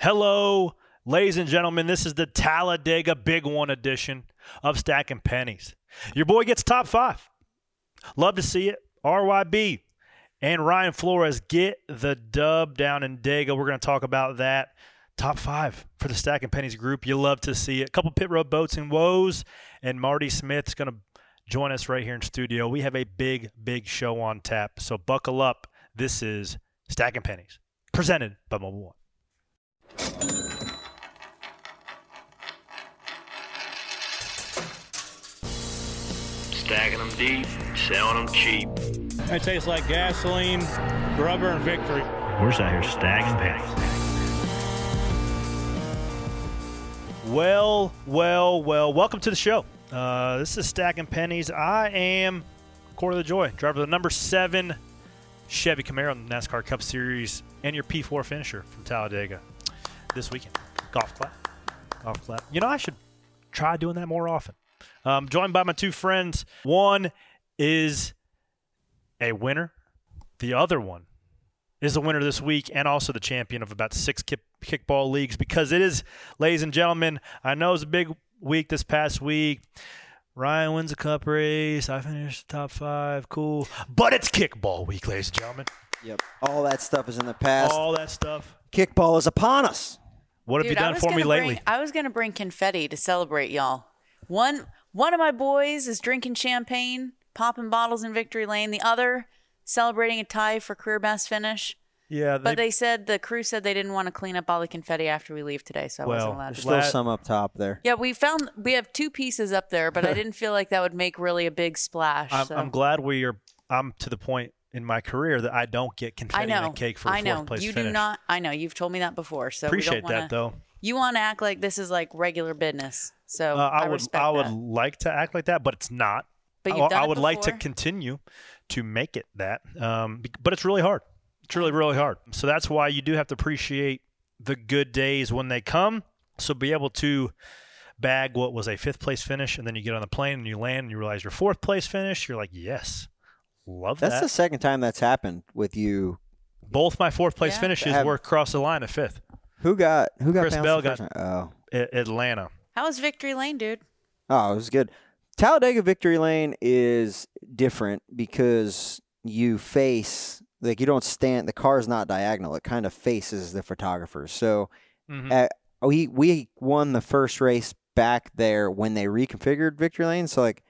Hello, ladies and gentlemen. This is the Talladega Big One edition of Stacking Pennies. Your boy gets top five. Love to see it. RYB and Ryan Flores get the dub down in Dega. We're going to talk about that. Top five for the Stacking Pennies group. You love to see it. A couple pit road boats and woes, and Marty Smith's going to join us right here in studio. We have a big, big show on tap. So buckle up. This is Stacking Pennies, presented by Mobil 1. Stacking them deep, selling them cheap. It tastes like gasoline, rubber, and victory. We're just out here stacking pennies. Well, well, well. Welcome to the show. Uh, this is Stacking Pennies. I am Corey LaJoie, driver of the number seven Chevy Camaro in the NASCAR Cup Series, and your P4 finisher from Talladega this weekend. Golf clap. Golf clap. You know, I should try doing that more often. Um, joined by my two friends. One is a winner. The other one is the winner this week and also the champion of about six kick- kickball leagues because it is, ladies and gentlemen, I know it's a big week this past week. Ryan wins a cup race. I finished top five. Cool. But it's kickball week, ladies and gentlemen. Yep. All that stuff is in the past. All that stuff. Kickball is upon us. What have Dude, you done for me gonna lately? I was gonna bring confetti to celebrate y'all. One one of my boys is drinking champagne, popping bottles in Victory Lane. The other celebrating a tie for career best finish. yeah, But they said the crew said they didn't want to clean up all the confetti after we leave today, so I Well, wasn't allowed There's to. still La- some up top there. Yeah, we found we have two pieces up there, but I didn't feel like that would make really a big splash. I'm, so. I'm glad we are. I'm to the point in my career that I don't get I confetti in know. a cake for I know. fourth place you finish. do not. I know. You've told me that before. So we Appreciate don't wanna, that though. You want to act like this is like regular business. So Uh, I, I, would I would that. like to act like that, but it's not. But I- you've done I would like to continue to make it that, um, but it's really hard. It's really really hard. So that's why you do have to appreciate the good days when they come. So be able to bag what was a fifth place finish, and then you get on the plane and you land and you realize your fourth place finish. You're like, yes, love That's that. the second time that's happened with you. Both my fourth place Yeah. finishes Have- were across the line at fifth. Who got who got Chris Bell got- oh. Atlanta. How was Victory Lane, dude? Oh, it was good. Talladega Victory Lane is different because you face like you don't stand. The car's not diagonal; it kind of faces the photographers. So Mhm. uh, we we won the first race back there when they reconfigured Victory Lane. So like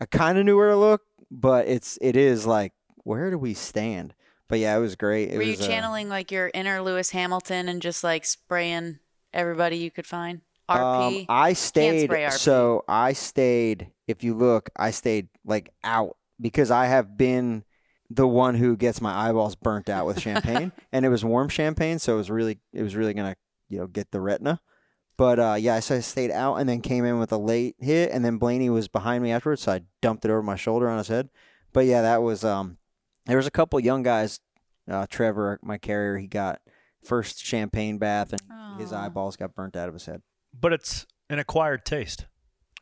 I kind of knew where to look, but it's it is like where do we stand? But yeah, it was great. It Were you was, uh, channeling like your inner Lewis Hamilton and just like spraying everybody you could find? RP. Um, I stayed. RP. So I stayed. If you look, I stayed like out because I have been the one who gets my eyeballs burnt out with champagne, and it was warm champagne, so it was really, it was really gonna, you know, get the retina. But uh, yeah, so I stayed out and then came in with a late hit, and then Blaney was behind me afterwards, so I dumped it over my shoulder on his head. But yeah, that was um, there was a couple young guys. Uh, Trevor, my carrier, he got first champagne bath, and his eyeballs got burnt out of his head. But it's an acquired taste.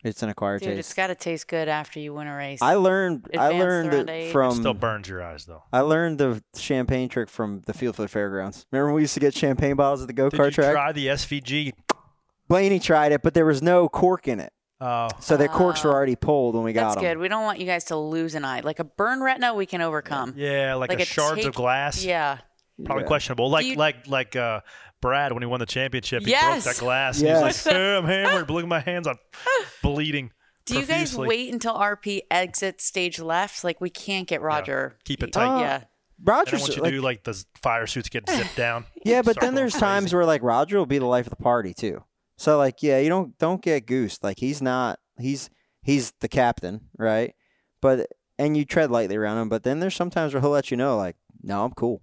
It's an acquired Dude, taste. it's got to taste good after you win a race. I learned. I Advanced learned around it age. from. Still burns your eyes though. I learned the champagne trick from the Field for the Fairgrounds. Remember when we used to get champagne bottles at the go kart track? try the SVG? Blaney tried it, but there was no cork in it, Oh, so their corks were Oh. already pulled when we got That's them. good. We don't want you guys to lose an eye. Like a burn retina, we can overcome. yeah, like, Like a a shards take- of glass. Yeah. probably Yeah. questionable. Like you- like like uh, Brad when he won the championship. He Yes. broke that glass. Yes. He was like, "Eh, I'm hammered. Look at my hands. I'm bleeding. Do you guys profusely." wait until RP exits stage left? Like we can't get Roger. Keep it He- tight. yeah. I don't Rogers, want you to like- do like the fire suits get zipped down. yeah, but Start then going there's crazy. times where like Roger will be the life of the party too. So like, yeah, you don't don't get goosed. Like he's not. He's he's the captain, right? But and you tread lightly around him. But then there's sometimes where he'll let you know, like, no, I'm cool.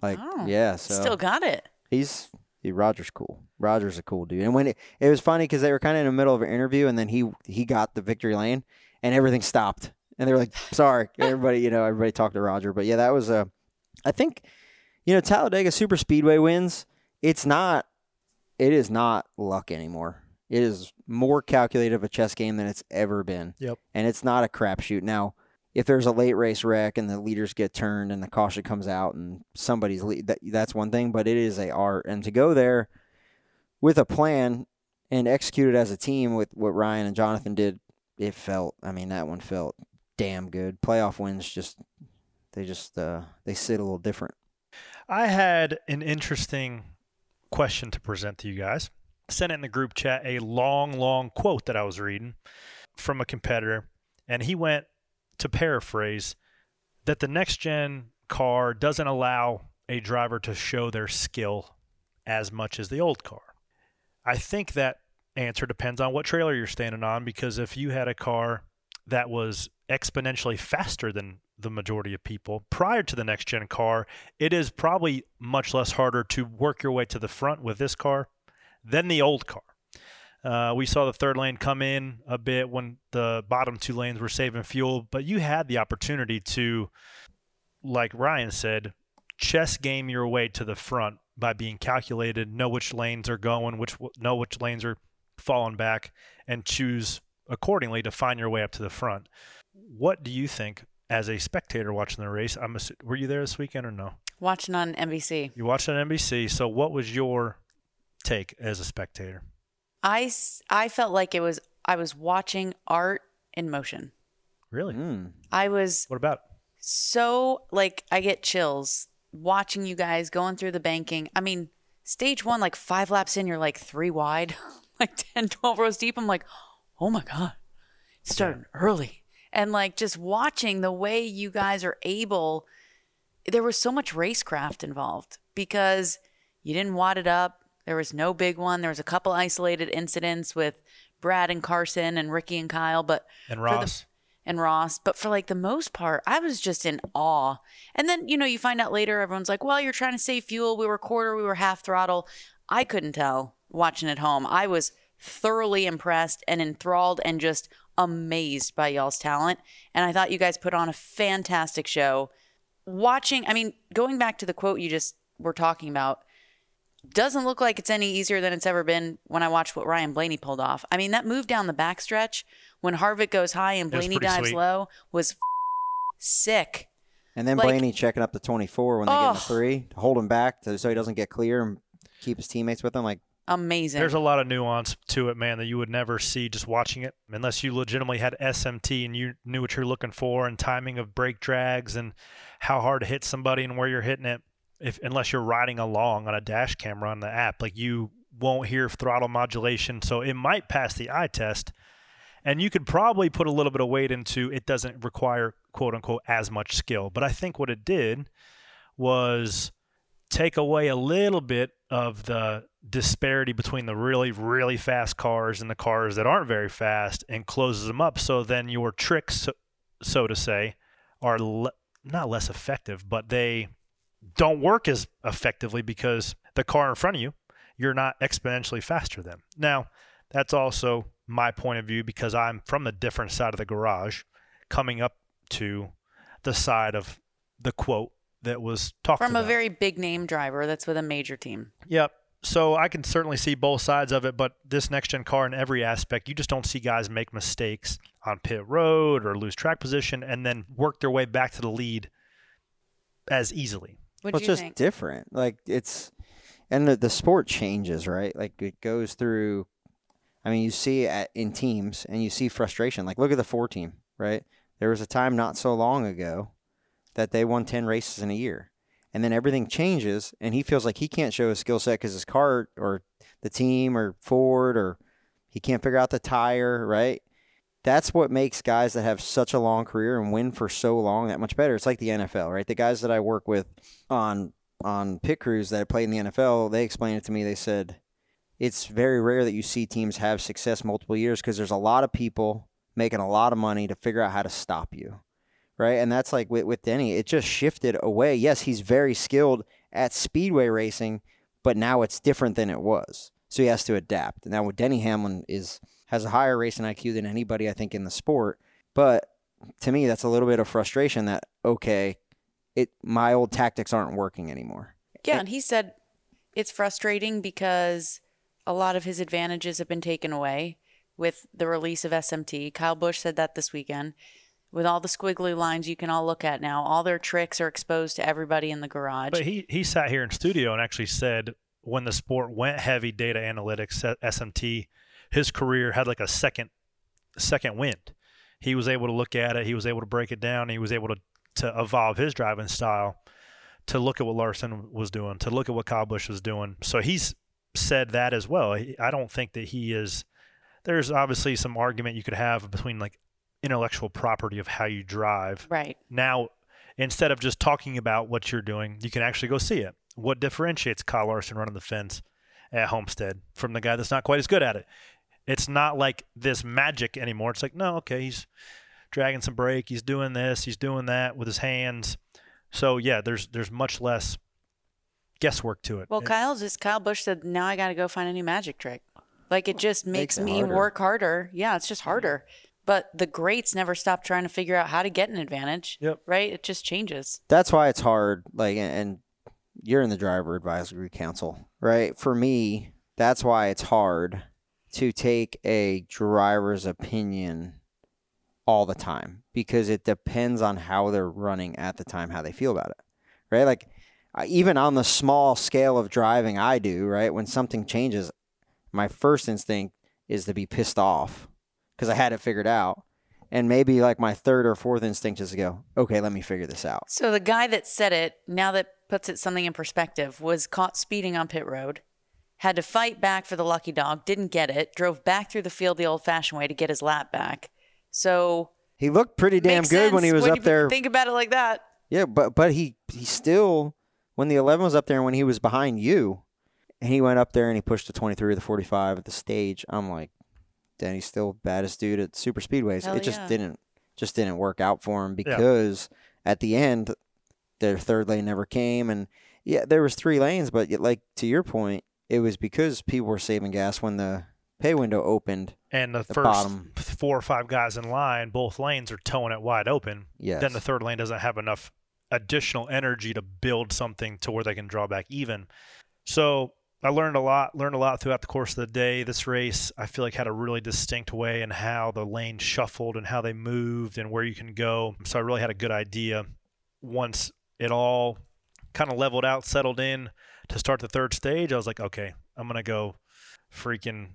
Like, Oh, yeah, so Still got it. he's Yeah, Roger's cool. Roger's a cool dude. And when it, it was funny because they were kind of in the middle of an interview, and then he he got the victory lane, and everything stopped, and they were like, "Sorry, everybody." You know, everybody talked to Roger, but yeah, that was a. I think, you know, Talladega Super Speedway wins. It's not. It is not luck anymore. It is more calculated of a chess game than it's ever been. Yep. And it's not a crapshoot. Now, if there's a late race wreck and the leaders get turned and the caution comes out and somebody's lead, that, that's one thing. But it is a art, and to go there with a plan and execute it as a team with what Ryan and Jonathan did, it felt. I mean, that one felt damn good. Playoff wins just they just uh, they sit a little different. I had an interesting question to present to you guys. I sent it in the group chat a long, long quote that I was reading from a competitor, and he went to paraphrase that the next gen car doesn't allow a driver to show their skill as much as the old car. I think that answer depends on what trailer you're standing on because if you had a car that was exponentially faster than the majority of people prior to the next gen car, it is probably much less harder to work your way to the front with this car than the old car. Uh, we saw the third lane come in a bit when the bottom two lanes were saving fuel, but you had the opportunity to, like Ryan said, chess game your way to the front by being calculated, know which lanes are going, which know which lanes are falling back, and choose accordingly to find your way up to the front. What do you think as a spectator watching the race? I'm assu- were you there this weekend or no? Watching on NBC. You watched on NBC. So what was your take as a spectator? I I felt like it was I was watching art in motion. Really? Mm. I was What about? so like I get chills watching you guys going through the banking. I mean, stage 1 like 5 laps in you're like 3 wide, like 10 12 rows deep. I'm like, "Oh my god. It's starting early." And like just watching the way you guys are able there was so much racecraft involved because you didn't wad it up. There was no big one. There was a couple isolated incidents with Brad and Carson and Ricky and Kyle, but And for the- Ross? and Ross. But for like the most part, I was just in awe. And then, you know, you find out later, everyone's like, well, you're trying to save fuel. We were quarter, we were half throttle. I couldn't tell watching at home. I was thoroughly impressed and enthralled and just amazed by y'all's talent. And I thought you guys put on a fantastic show. Watching, I mean, going back to the quote you just were talking about, doesn't look like it's any easier than it's ever been when I watched what Ryan Blaney pulled off. I mean, that move down the backstretch when Harvick goes high and Blaney dives sweet. low was sick. And then Like- Blaney checking up the 24 when they get in the Oh. three to hold him back to, so he doesn't get clear and keep his teammates with him. Like, Amazing. There's a lot of nuance to it, man, that you would never see just watching it unless you legitimately had SMT and you knew what you're looking for and timing of brake drags and how hard to hit somebody and where you're hitting it. If unless you're riding along on a dash camera on the app, like you won't hear throttle modulation, so it might pass the eye test. And you could probably put a little bit of weight into it doesn't require quote unquote as much skill. But I think what it did was take away a little bit of the disparity between the really really fast cars and the cars that aren't very fast and closes them up. So then your tricks so, to say are le- not less effective but they don't work as effectively because the car in front of you you're not exponentially faster than. Now that's also my point of view because I'm from the different side of the garage coming up to the side of the quote that was talked From a very big name driver that's with a major team. Yep. So I can certainly see both sides of it, but this next gen car in every aspect, you just don't see guys make mistakes on pit road or lose track position and then work their way back to the lead as easily. Well, it's just think? different. Like it's, and the, the sport changes, right? Like it goes through. I mean, you see it in teams, and you see frustration. Like look at the four team, right? There was a time not so long ago that they won ten races in a year, and then everything changes, and he feels like he can't show his skill set because his car or the team or Ford or he can't figure out the tire, right? That's what makes guys that have such a long career and win for so long that much better. It's like the NFL, right? The guys that I work with on on pit crews that play in the NFL, they explained it to me. They said it's very rare that you see teams have success multiple years because there's a lot of people making a lot of money to figure out how to stop you, right? And that's like with, with Denny, it just shifted away. Yes, he's very skilled at speedway racing, but now it's different than it was. So he has to adapt. Now with Denny Hamlin is has a higher racing IQ than anybody I think in the sport, but to me that's a little bit of frustration that okay, it my old tactics aren't working anymore. Yeah, and he said it's frustrating because a lot of his advantages have been taken away with the release of SMT. Kyle Busch said that this weekend. With all the squiggly lines you can all look at now, all their tricks are exposed to everybody in the garage. But he he sat here in studio and actually said when the sport went heavy data analytics SMT, his career had like a second second wind. He was able to look at it. He was able to break it down. He was able to to evolve his driving style, to look at what Larson was doing, to look at what Busch was doing. So he's said that as well. I don't think that he is. There's obviously some argument you could have between like intellectual property of how you drive. Right. Now, instead of just talking about what you're doing, you can actually go see it. What differentiates Kyle Larson running the fence at Homestead from the guy that's not quite as good at it? It's not like this magic anymore. It's like, no, okay, he's dragging some brake, he's doing this, he's doing that with his hands. So yeah, there's there's much less guesswork to it. Well, Kyle just Kyle Busch said, now I got to go find a new magic trick. Like it just makes, Makes it me harder. work harder. Yeah, it's just harder. But the greats never stop trying to figure out how to get an advantage. Yep. Right? It just changes. That's why it's hard. Like, and you're in the driver advisory council, right? For me, that's why it's hard to take a driver's opinion all the time because it depends on how they're running at the time, how they feel about it, right? Like, even on the small scale of driving I do, right? When something changes, my first instinct is to be pissed off because I had it figured out. And maybe like my third or fourth instinct is to go, okay, let me figure this out. So the guy that said it, now that puts it something in perspective, was caught speeding on pit road, had to fight back for the lucky dog, didn't get it, drove back through the field the old fashioned way to get his lap back. So He looked pretty damn good when he was when up you there. Think about it like that. yeah, but but he he still when the 11 was up there and when he was behind you, and he went up there and he pushed the 23 or the 45 at the stage. I'm like, Danny's still baddest dude at super speedways. Hell it just yeah. didn't just didn't work out for him because at the end their third lane never came and yeah, there was three lanes, but like to your point, it was because people were saving gas when the pay window opened. and the, the first bottom. four or five guys in line, both lanes are towing it wide open. Yes. Then the third lane doesn't have enough additional energy to build something to where they can draw back even. So I learned a lot, learned a lot throughout the course of the day. This race, I feel like had a really distinct way in how the lane shuffled and how they moved and where you can go. So I really had a good idea once it all kind of leveled out, settled in to start the third stage. I was like, okay, I'm going to go freaking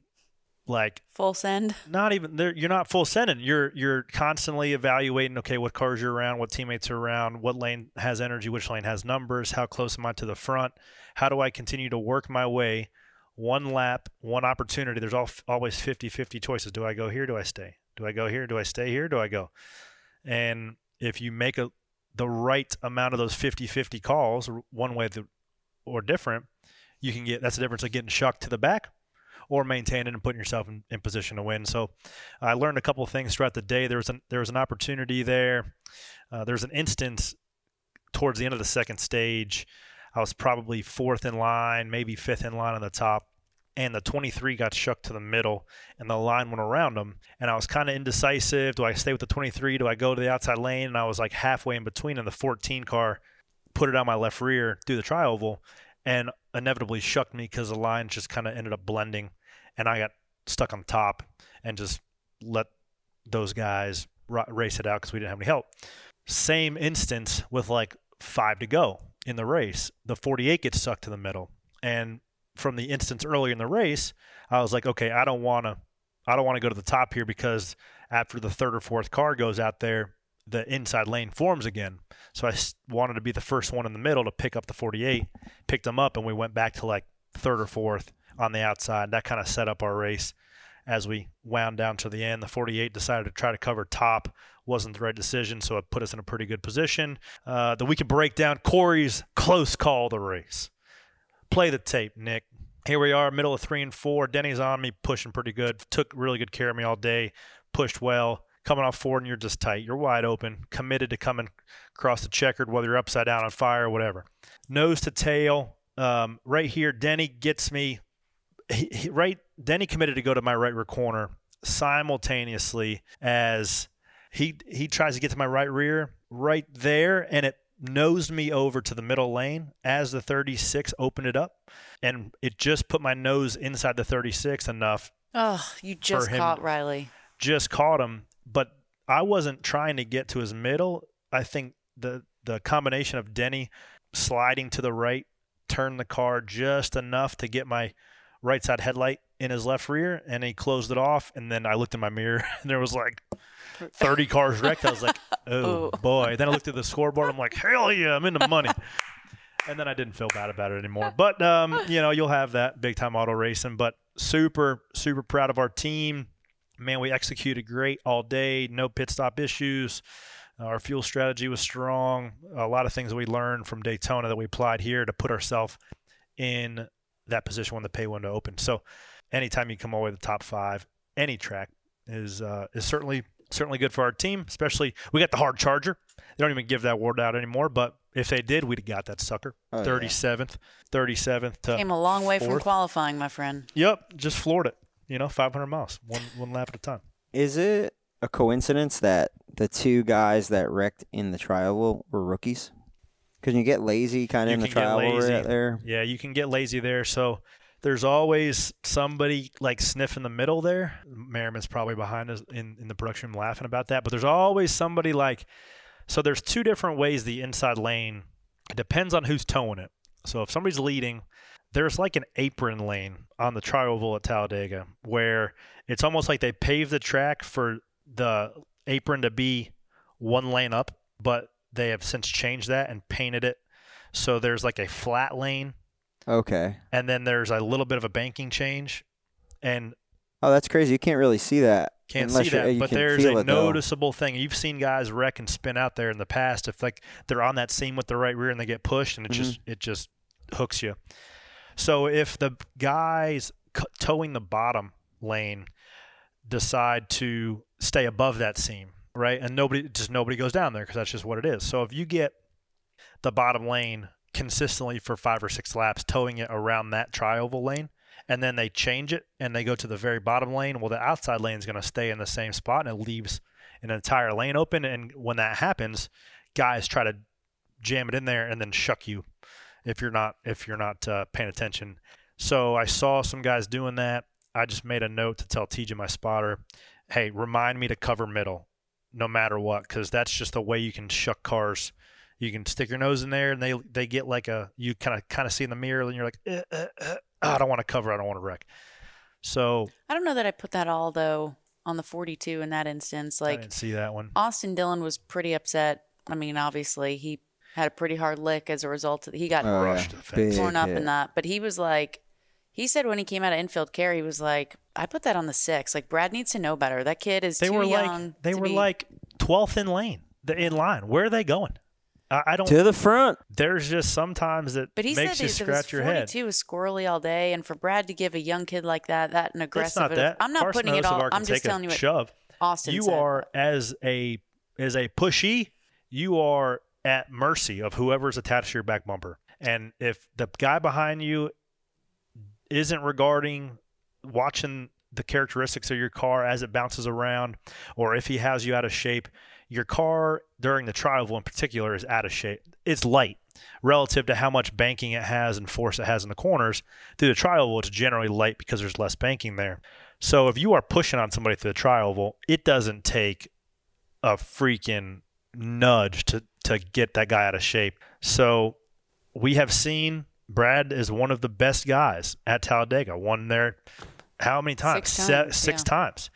like Full send. not even there you're not full sending. You're you're constantly evaluating okay what cars you're around what teammates are around what lane has energy which lane has numbers how close am i to the front? How do i continue to work my way one lap one opportunity? There's al- always 50 50 choices. Do i go here? Do i stay? Do i go here? Do i stay here? Do i go? And if you make a the right amount of those 50 50 calls one way or different you can get that's the difference of getting shucked to the back or maintaining and putting yourself in, in position to win. So I learned a couple of things throughout the day. There was an there was an opportunity there. Uh, there's an instance towards the end of the second stage. I was probably fourth in line, maybe fifth in line on the top, and the 23 got shucked to the middle, and the line went around them. And I was kind of indecisive. Do I stay with the 23? Do I go to the outside lane? And I was like halfway in between, and the 14 car put it on my left rear through the trioval, and inevitably shucked me because the line just kind of ended up blending, and I got stuck on top and just let those guys ra- race it out because we didn't have any help. Same instance with like five to go in the race. The 48 gets stuck to the middle, and from the instance earlier in the race, I was like, okay, I don't want to, I don't want to go to the top here because after the third or fourth car goes out there, the inside lane forms again. So I wanted to be the first one in the middle to pick up the 48, picked them up, and we went back to like third or fourth on the outside. That kind of set up our race as we wound down to the end. The 48 decided to try to cover top. Wasn't the right decision, so it put us in a pretty good position. Uh, the we could break down Corey's close call the race. Play the tape, Nick. Here we are, middle of three and four. Denny's on me, pushing pretty good. Took really good care of me all day. Pushed well. Coming off forward, and you're just tight. You're wide open, committed to coming across the checkered, whether you're upside down on fire or whatever. Nose to tail, um, right here, Denny gets me. He, he, right, Denny committed to go to my right rear corner simultaneously as he he tries to get to my right rear, right there, and it nosed me over to the middle lane as the 36 opened it up, and it just put my nose inside the 36 enough Oh, you just caught Riley. just caught him, but I wasn't trying to get to his middle. I think the the combination of Denny sliding to the right turned the car just enough to get my right side headlight in his left rear, and he closed it off. And then I looked in my mirror, and there was like 30 cars wrecked. I was like, oh boy. Then I looked at the scoreboard. I'm like, hell yeah, I'm in the money. And then I didn't feel bad about it anymore. But um, you know, you'll have that big time auto racing. But super, super proud of our team. Man, we executed great all day. No pit stop issues. Our fuel strategy was strong. A lot of things that we learned from Daytona that we applied here to put ourselves in that position when the pay window opened. So, anytime you come away with the top five, any track is uh, is certainly certainly good for our team. Especially we got the hard charger. They don't even give that award out anymore, but if they did, we'd have got that sucker. Oh, yeah. Thirty seventh, thirty seventh Came a long way from qualifying, my friend. Yep, just floored it. You know, 500 miles, one one lap at a time. Is it a coincidence that the two guys that wrecked in the tri-oval were rookies? Because you get lazy kind of in the tri-oval right there. Yeah, you can get lazy there. So there's always somebody like sniffing the middle there. Merriman's probably behind us in, in the production room laughing about that. But there's always somebody like so there's two different ways the inside lane it depends on who's towing it. So if somebody's leading, there's like an apron lane on the tri-oval at Talladega where it's almost like they paved the track for the apron to be one lane up, but they have since changed that and painted it so there's like a flat lane Okay. and then there's a little bit of a banking change and Oh, that's crazy. You can't really see that. can't see that you but there's a it, though. noticeable thing you've seen guys wreck and spin out there in the past if like they're on that seam with the right rear and they get pushed and it just Mm-hmm. it just hooks you so if the guys towing the bottom lane decide to stay above that seam right and nobody just nobody goes down there because that's just what it is. So if you get the bottom lane consistently for five or six laps towing it around that tri-oval lane and then they change it and they go to the very bottom lane well the outside lane is going to stay in the same spot and it leaves an entire lane open. And when that happens guys try to jam it in there and then shuck you if you're not if you're not uh, paying attention so i saw some guys doing that i just made a note to tell tj my spotter hey remind me to cover middle no matter what because that's just the way you can shuck cars you can stick your nose in there and they they get like a you kind of kind of see in the mirror and you're like eh, eh, eh, i don't want to cover i don't want to wreck so I don't know that I put that all though on the 42 in that instance. i Like didn't see that one Austin Dillon was pretty upset. I mean, obviously he had a pretty hard lick as a result of he got Oh, Crushed yeah. the fence. Big torn up hit. in that. But he was like, he said when he came out of infield care, he was like, I put that on the six. Like Brad needs to know better. That kid is they too were young. like they to were be- like 12th in lane the in line where are they going I, I don't To the front. there's just sometimes that But he makes said you that scratch the your head 42 was squirrely all day, and for Brad to give a young kid like that, that an It's aggressive. not that. I'm not Carson putting it all. Can I'm just a telling you what shove. Austin you said. are as a as a pushy, you are at mercy of whoever's attached to your back bumper. And if the guy behind you isn't regarding watching the characteristics of your car as it bounces around, or if he has you out of shape, your car during the tri-oval in particular is out of shape. It's light relative to how much banking it has and force it has in the corners. Through the tri-oval, it's generally light because there's less banking there. So if you are pushing on somebody through the tri-oval, it doesn't take a freaking nudge to to get that guy out of shape. So we have seen Brad is one of the best guys at Talladega. Won there how many times? Six Se- times, six yeah. times.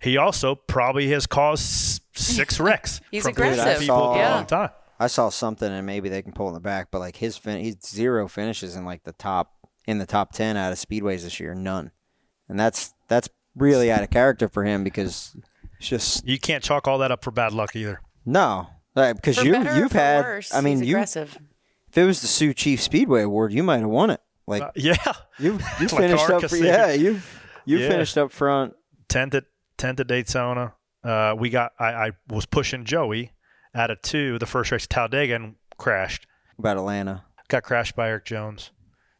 He also probably has caused six wrecks. He's from aggressive. pushing people at the Yeah. wrong time. I saw something, and maybe they can pull in the back, but like his fin- he's zero finishes in like the top in the top ten out of speedways this year, none, and that's that's really out of character for him because it's just You can't chalk all that up for bad luck either. no, like, because For you better or you've for had. worse, I mean, he's you aggressive. if it was the Sioux Chief Speedway Award, you might have won it. Like Uh, yeah, you you Like finished up, Arca fr- City. yeah, you you Yeah. finished up front. tenth at tenth at Daytona. Uh, we got I, I was pushing Joey out of two the first race at Talladega and crashed. About Atlanta, Got crashed by Erik Jones.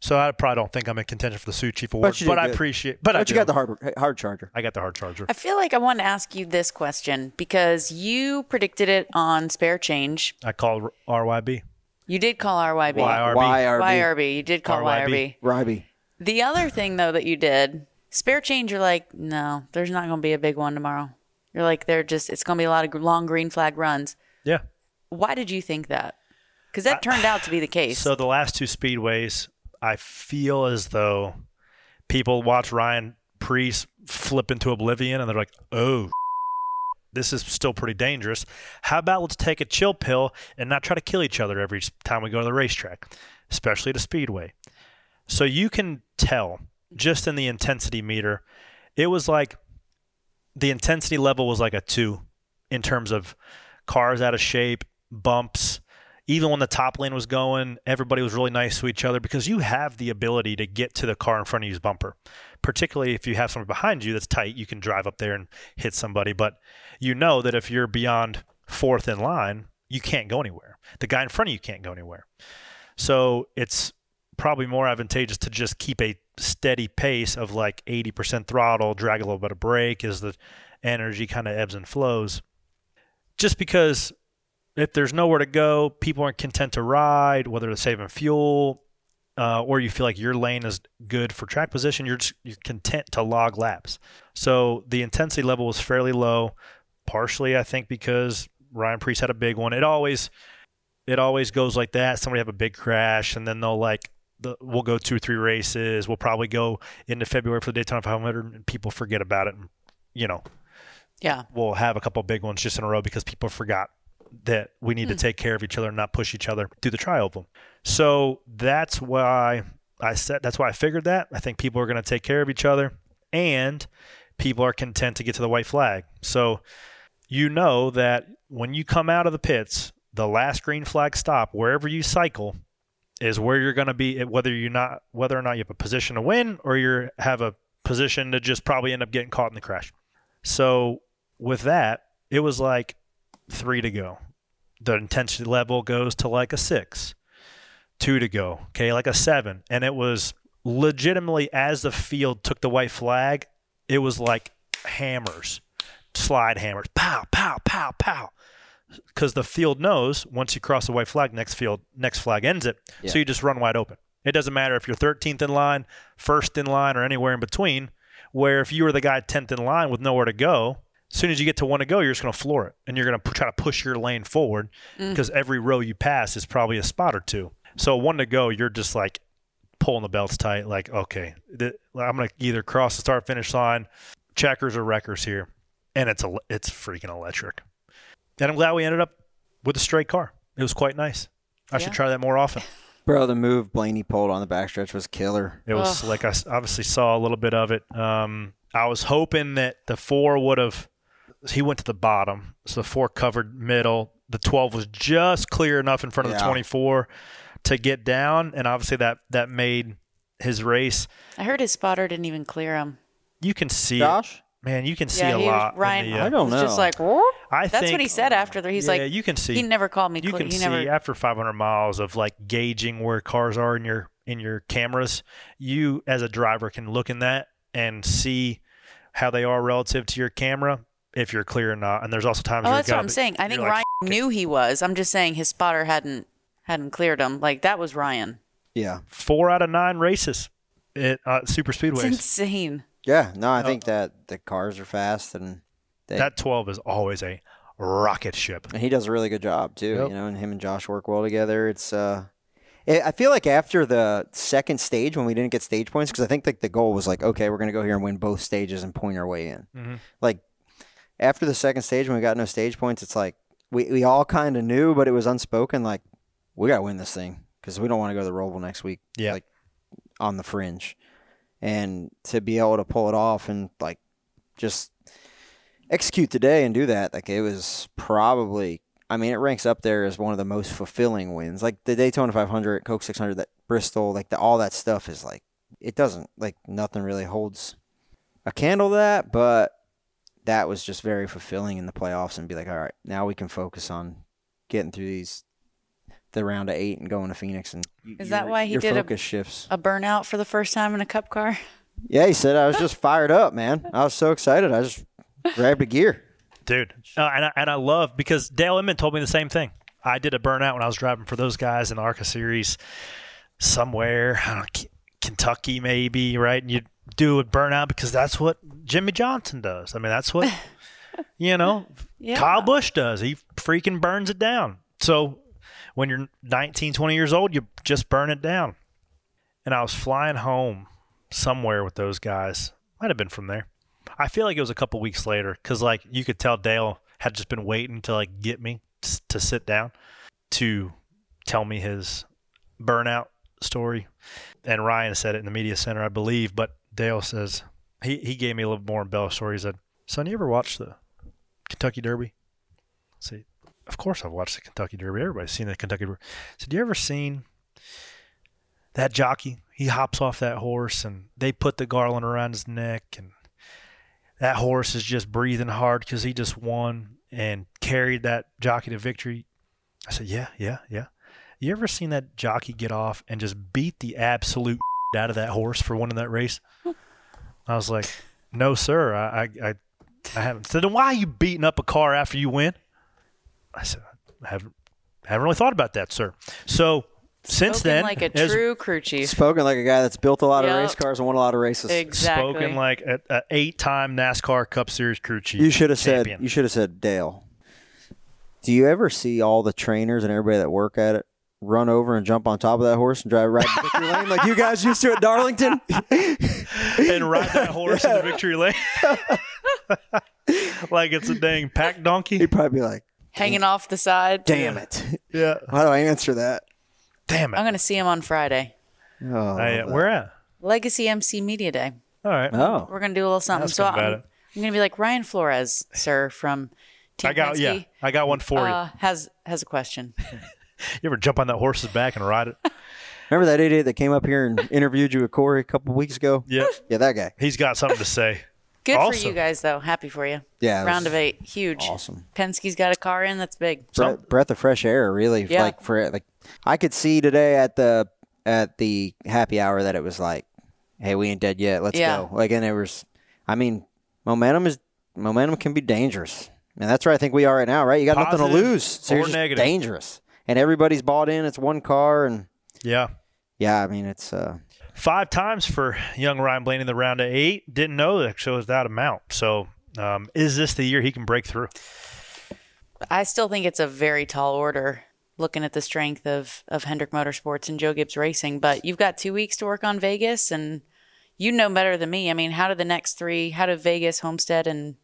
So I probably don't think I'm in contention for the Sioux Chief Award, But but, I appreciate. But, I you do. got the hard hard charger. I got the hard charger. I feel like I want to ask you this question because you predicted it on Spare Change. I called RYB. You did call RYB. YRB. YRB. YRB. You did call RYB. YRB. Ryby. The other thing though that you did, Spare Change, you're like, no, there's not going to be a big one tomorrow. You're like, they're just, it's going to be a lot of long green flag runs. Yeah. Why did you think that? Because that turned out to be the case. So the last two speedways, I feel as though people watch Ryan Preece flip into oblivion and they're like, "Oh, this is still pretty dangerous. How about let's take a chill pill and not try to kill each other every time we go to the racetrack, especially the speedway." So you can tell just in the intensity meter, it was like the intensity level was like a two in terms of cars out of shape, bumps. Even when the top lane was going, everybody was really nice to each other because you have the ability to get to the car in front of you's bumper. Particularly if you have someone behind you that's tight, you can drive up there and hit somebody. But you know that if you're beyond fourth in line, you can't go anywhere. The guy in front of you can't go anywhere. So it's probably more advantageous to just keep a steady pace of like 80% throttle, drag a little bit of brake as the energy kind of ebbs and flows. Just because if there's nowhere to go, people aren't content to ride, whether they're saving fuel uh, or you feel like your lane is good for track position, you're just, you're content to log laps. So the intensity level was fairly low, partially I think because Ryan Preece had a big one. It always it always goes like that. Somebody have a big crash, and then they'll like the, we'll go two or three races. We'll probably go into February for the Daytona 500, and people forget about it. And, you know, yeah. we'll have a couple big ones just in a row because people forgot that we need to hmm. take care of each other and not push each other through the trioval. So that's why I said that's why I figured that. I think people are going to take care of each other and people are content to get to the white flag. So you know that when you come out of the pits, the last green flag stop wherever you cycle is where you're going to be whether you're not whether or not you have a position to win or you have a position to just probably end up getting caught in the crash. So with that, it was like three to go. The intensity level goes to like a six. Two to go. Okay, like a seven. And it was legitimately as the field took the white flag, it was like hammers, slide hammers, pow, pow, pow, pow. Because the field knows once you cross the white flag, next field, next flag ends it. So you just run wide open. It doesn't matter if you're 13th in line, first in line, or anywhere in between. Where if you were the guy 10th in line with nowhere to go, as soon as you get to one to go, you're just going to floor it and you're going to try to push your lane forward because every row you pass is probably a spot or two. So one to go, you're just like pulling the belts tight, like, okay, th- I'm going to either cross the start finish line, checkers or wreckers here. And it's, a, it's freaking electric. And I'm glad we ended up with a straight car. It was quite nice. I should try that more often. Bro, the move Blaney pulled on the backstretch was killer. It was like I obviously saw a little bit of it. Um, I was hoping that the four would have. He went to the bottom, so the four covered middle. The twelve was just clear enough in front of the twenty-four to get down, and obviously that that made his race. I heard his spotter didn't even clear him. You can see, it. Man. You can see yeah, a lot. was, Ryan the, uh, I don't was just know. like, "Whoop." I that's think, what he said after. the- He's yeah, like, you can see. he never called me. you clear. can he see never. after 500 miles of like gauging where cars are in your in your cameras you as a driver can look in that and see how they are relative to your camera if you're clear or not and there's also times Oh, where that's what I'm be- saying. I think like, Ryan knew he was. I'm just saying his spotter hadn't hadn't cleared him. Like that was Ryan. Yeah. four out of nine races at uh, super It's speedways insane. Yeah. No, I think that the cars are fast and they, that 12 is always a rocket ship and he does a really good job too. Yep. You know, and him and Josh work well together. It's uh, I feel like after the second stage when we didn't get stage points because I think like the goal was like okay we're gonna go here and win both stages and point our way in. Mhm. Like after the second stage when we got no stage points, it's like we we all kind of knew, but it was unspoken. Like we gotta win this thing because we don't want to go to the Roval next week. Yeah. like on the fringe, and to be able to pull it off and like just execute today and do that, like it was probably. I mean, it ranks up there as one of the most fulfilling wins. Like the Daytona 500, Coke 600, that Bristol, like the, all that stuff is like it doesn't like nothing really holds a candle to that, but that was just very fulfilling in the playoffs and be like, all right, now we can focus on getting through these the round of eight and going to Phoenix. And you, Is that why he your did a- focus shifts? A burnout for the first time in a cup car. Yeah, he said I was just fired up, man. I was so excited. I just grabbed a gear. dude. Uh, and I, and I love because Dale Inman told me the same thing. I did a burnout when I was driving for those guys in the ARCA series somewhere, I don't know, K- Kentucky maybe, right? And you do a burnout because that's what Jimmie Johnson does. I mean, that's what you know Yeah. Kyle Busch does. He freaking burns it down. So when you're 19, 20 years old, you just burn it down. And I was flying home somewhere with those guys. Might have been from there. I feel like it was a couple weeks later because like you could tell Dale had just been waiting to like get me s- to sit down to tell me his burnout story. And Ryan said it in the media center, I believe. But Dale says he, he gave me a little more embellished story. He said, "Son, you ever watch the Kentucky Derby?" Said, "Of course I've watched the Kentucky Derby. Everybody's seen the Kentucky Derby." I said, "You ever seen that jockey? He hops off that horse and they put the garland around his neck and." that horse is just breathing hard because he just won and carried that jockey to victory. I said, yeah, yeah, yeah. You ever seen that jockey get off and just beat the absolute out of that horse for winning that race? Hmm. I was like, no, sir. I, I, I, I haven't. So then why are you beating up a car after you win? I said, I haven't, I haven't really thought about that, sir. So since Spoken then, like a true crew chief. Spoken like a guy that's built a lot of race cars and won a lot of races. Exactly. spoken like an eight-time NASCAR Cup Series crew chief. You should have said. You should have said Dale. Do you ever see all the trainers and everybody that work at it run over and jump on top of that horse and drive right to victory lane like you guys used to at Darlington? and ride that horse in the victory lane like it's a dang pack donkey. He'd probably be like, Hanging off the side. "Damn it! Yeah. How do I answer that?" Damn it. I'm going to see him on Friday. Oh, Hey, where at? Legacy MC Media Day. All right. oh. We're going to do a little something. Ask so I'm. I'm going to be like Ryan Flores, sir, from Team I got yeah. I got one for you. uh, has has a question. you. You ever jump on that horse's back and ride it? Remember that idiot that came up here and interviewed you with Corey a couple weeks ago? Yeah. Yeah, that guy. He's got something to say. Good for you guys, though. Happy for you. Yeah, it Round was of eight, huge. Awesome. Penske's got a car in. That's big. Some- Breath, breath of fresh air, really. Yeah. Like for like, I could see today at the at the happy hour that it was like, "Hey, we ain't dead yet. Let's Yeah. go." Like, and it was, I mean, momentum is momentum can be dangerous, and that's where I think we are right now. Right? You got nothing to Positive lose, so or you're just negative. dangerous, and everybody's bought in. It's one car, and Yeah. yeah, I mean, it's uh, Five times for young Ryan Blaney in the round of eight. Didn't know that shows that amount. So um, is this the year he can break through? I still think it's a very tall order looking at the strength of, of Hendrick Motorsports and Joe Gibbs Racing. But you've got two weeks to work on Vegas, and you know better than me. I mean, how do the next three, how do Vegas, Homestead, and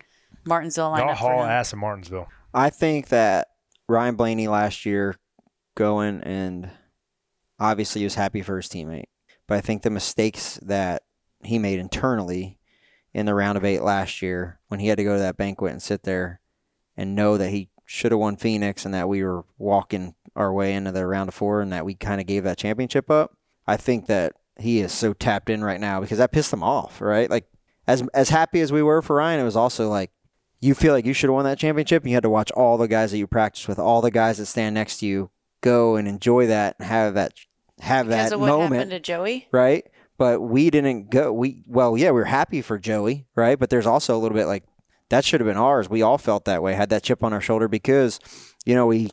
Martinsville line Y'all up for haul him? ass in Martinsville. I think that Ryan Blaney last year going and obviously he was happy for his teammate. But I think the mistakes that he made internally in the round of eight last year when he had to go to that banquet and sit there and know that he should have won Phoenix and that we were walking our way into the round of four and that we kind of gave that championship up. I think that he is so tapped in right now because that pissed him off, right? Like as as happy as we were for Ryan, it was also like you feel like you should have won that championship. And you had to watch all the guys that you practice with, all the guys that stand next to you, go and enjoy that and have that have Because that of what moment, happened to Joey? right? But we didn't go. We well, yeah, we are happy for Joey, right? But there's also a little bit like that should have been ours. We all felt that way, had that chip on our shoulder because you know we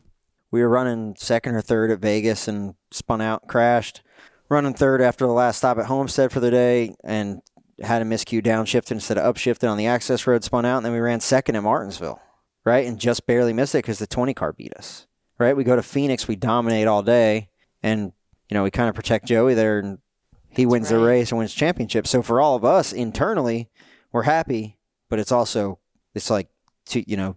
we were running second or third at Vegas and spun out, crashed, running third after the last stop at Homestead for the day, and had a miscue downshifted instead of upshifted on the access road, spun out, and then we ran second at Martinsville, right, and just barely missed it because the 20 car beat us, right? We go to Phoenix, we dominate all day, and you know we kind of protect Joey there, and he wins the race and wins championship. So for all of us internally, we're happy, but it's also it's like two, you know,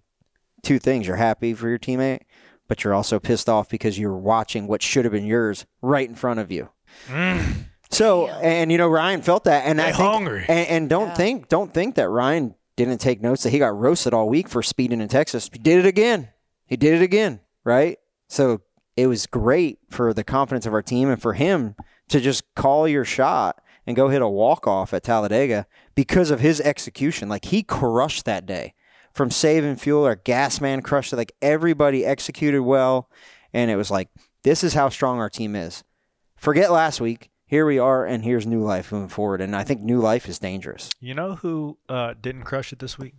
two things. You're happy for your teammate, but you're also pissed off because you're watching what should have been yours right in front of you. Mm. So, and you know, Ryan felt that, and I think, hungry. And, and don't Yeah. think, don't think that Ryan didn't take notes that he got roasted all week for speeding in Texas. He did it again. He did it again, right? So it was great for the confidence of our team and for him to just call your shot and go hit a walk off at Talladega because of his execution. Like he crushed that day from saving fuel. Our gas man crushed it. Like everybody executed well, and it was like this is how strong our team is. Forget last week. Here we are, and here's new life moving forward. And I think new life is dangerous. You know who uh, didn't crush it this week?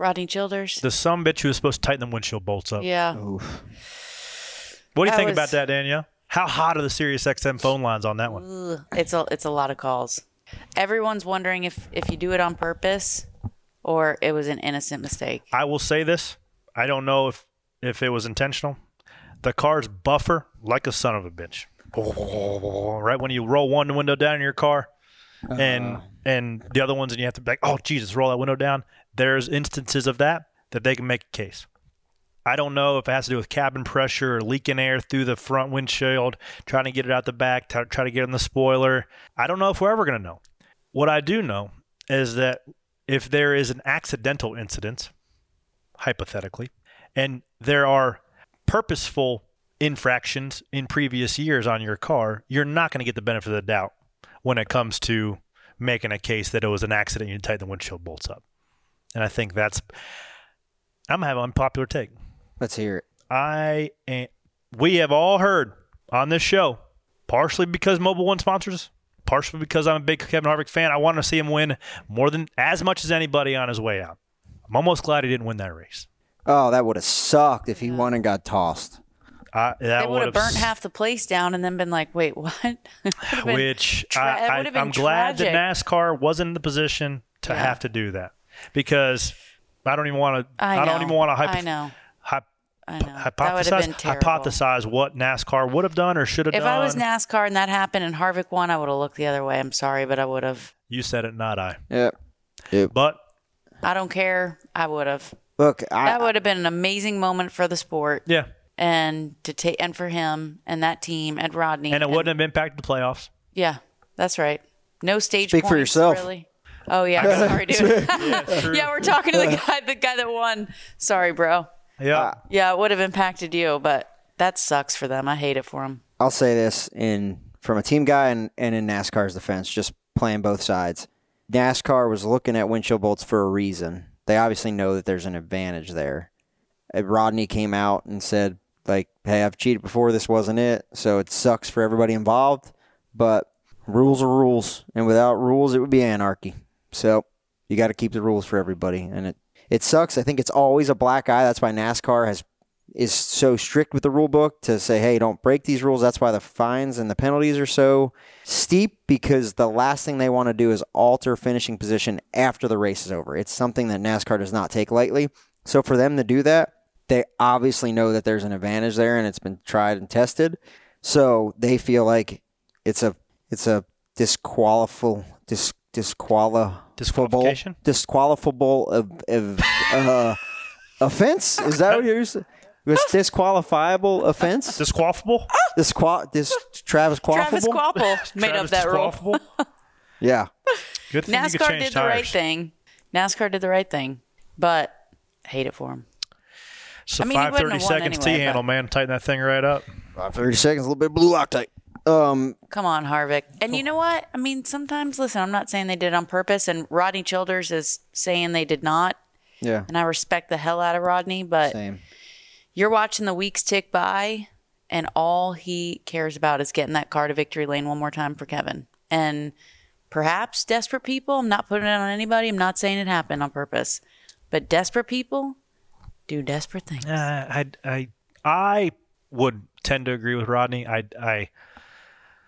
Rodney Childers. The some bitch who was supposed to tighten the windshield bolts up. yeah. Oof. What do you That think was- about that, Danielle? How hot are the Sirius XM phone lines on that one? It's a it's a lot of calls. Everyone's wondering if if you do it on purpose or it was an innocent mistake. I will say this. I don't know if if it was intentional. The cars buffer like a son of a bitch. Right when you roll one window down in your car, and uh-huh. and the other ones, and you have to be like, oh Jesus, roll that window down. There's instances of that that they can make a case. I don't know if it has to do with cabin pressure or leaking air through the front windshield, trying to get it out the back, t- try to get in the spoiler. I don't know if we're ever going to know. What I do know is that if there is an accidental incident, hypothetically, and there are purposeful infractions in previous years on your car, you're not going to get the benefit of the doubt when it comes to making a case that it was an accident you tighten the windshield bolts up. And I think that's, I'm going to have an unpopular take. Let's hear it. I am, we have all heard on this show, partially because Mobil 1 sponsors partially because I'm a big Kevin Harvick fan. I want to see him win more than as much as anybody on his way out. I'm almost glad he didn't win that race. Oh, that would have sucked if he won and got tossed. I, that They would have burnt s- half the place down and then been like, "Wait, what?" Which tra- I, I, I'm glad that. NASCAR wasn't in the position to Yeah. have to do that because I don't even want to. I, don't even want to I know. hyp- I know. that would have been hypothesize hypothesize what NASCAR would have done or should have If done. If I was NASCAR and that happened and Harvick won, I would have looked the other way. I'm sorry, but I would have. you said it, not I. Yep. Yep. But I don't care. I would have. Look, I, That would have been an amazing moment for the sport yeah, and to take and for him and that team and Rodney. and it wouldn't have impacted the playoffs. Yeah, that's right. No stage Speak for yourself. Really. Oh yeah, sorry, dude. yeah, we're talking to the guy, the guy that won. Sorry, bro. Yeah, Yeah, it would have impacted you, but that sucks for them. I hate it for them. I'll say this in from a team guy and, and in NASCAR's defense, just playing both sides. NASCAR was looking at windshield bolts for a reason. They obviously know that there's an advantage there. Uh, Rodney came out and said, like, hey, I've cheated before, this wasn't it. So it sucks for everybody involved, but rules are rules. And without rules, it would be anarchy. So you got to keep the rules for everybody. And it, it sucks. I think it's always a black eye. That's why NASCAR has is so strict with the rule book to say, hey, don't break these rules. That's why the fines and the penalties are so steep because the last thing they want to do is alter finishing position after the race is over. It's something that NASCAR does not take lightly. So for them to do that, they obviously know that there's an advantage there and it's been tried and tested. So they feel like it's a it's a disqualifiable dis, disqualifiable Disqualification? disqualifiable of, of uh, offense. Is that what you're saying? Was disqualifiable offense? disqualifiable. Disqual this Travis Travis Qualifiable? Quapple made up Travis that rule. Yeah. Good thing you could NASCAR change did the right thing. NASCAR did the right thing, but hate it for him. So I mean, he five wouldn't thirty seconds anyway, T handle, but- man. Tighten that thing right up. Five thirty seconds, a little bit of blue Loctite. Um, Come on, Harvick. And you know what? I mean, sometimes, listen, I'm not saying they did it on purpose, and Rodney Childers is saying they did not, yeah. and I respect the hell out of Rodney, but Same. you're watching the weeks tick by, and all he cares about is getting that car to victory lane one more time for Kevin. And perhaps desperate people, I'm not putting it on anybody, I'm not saying it happened on purpose, but desperate people do desperate things. Uh, I, I, I would tend to agree with Rodney. I, I,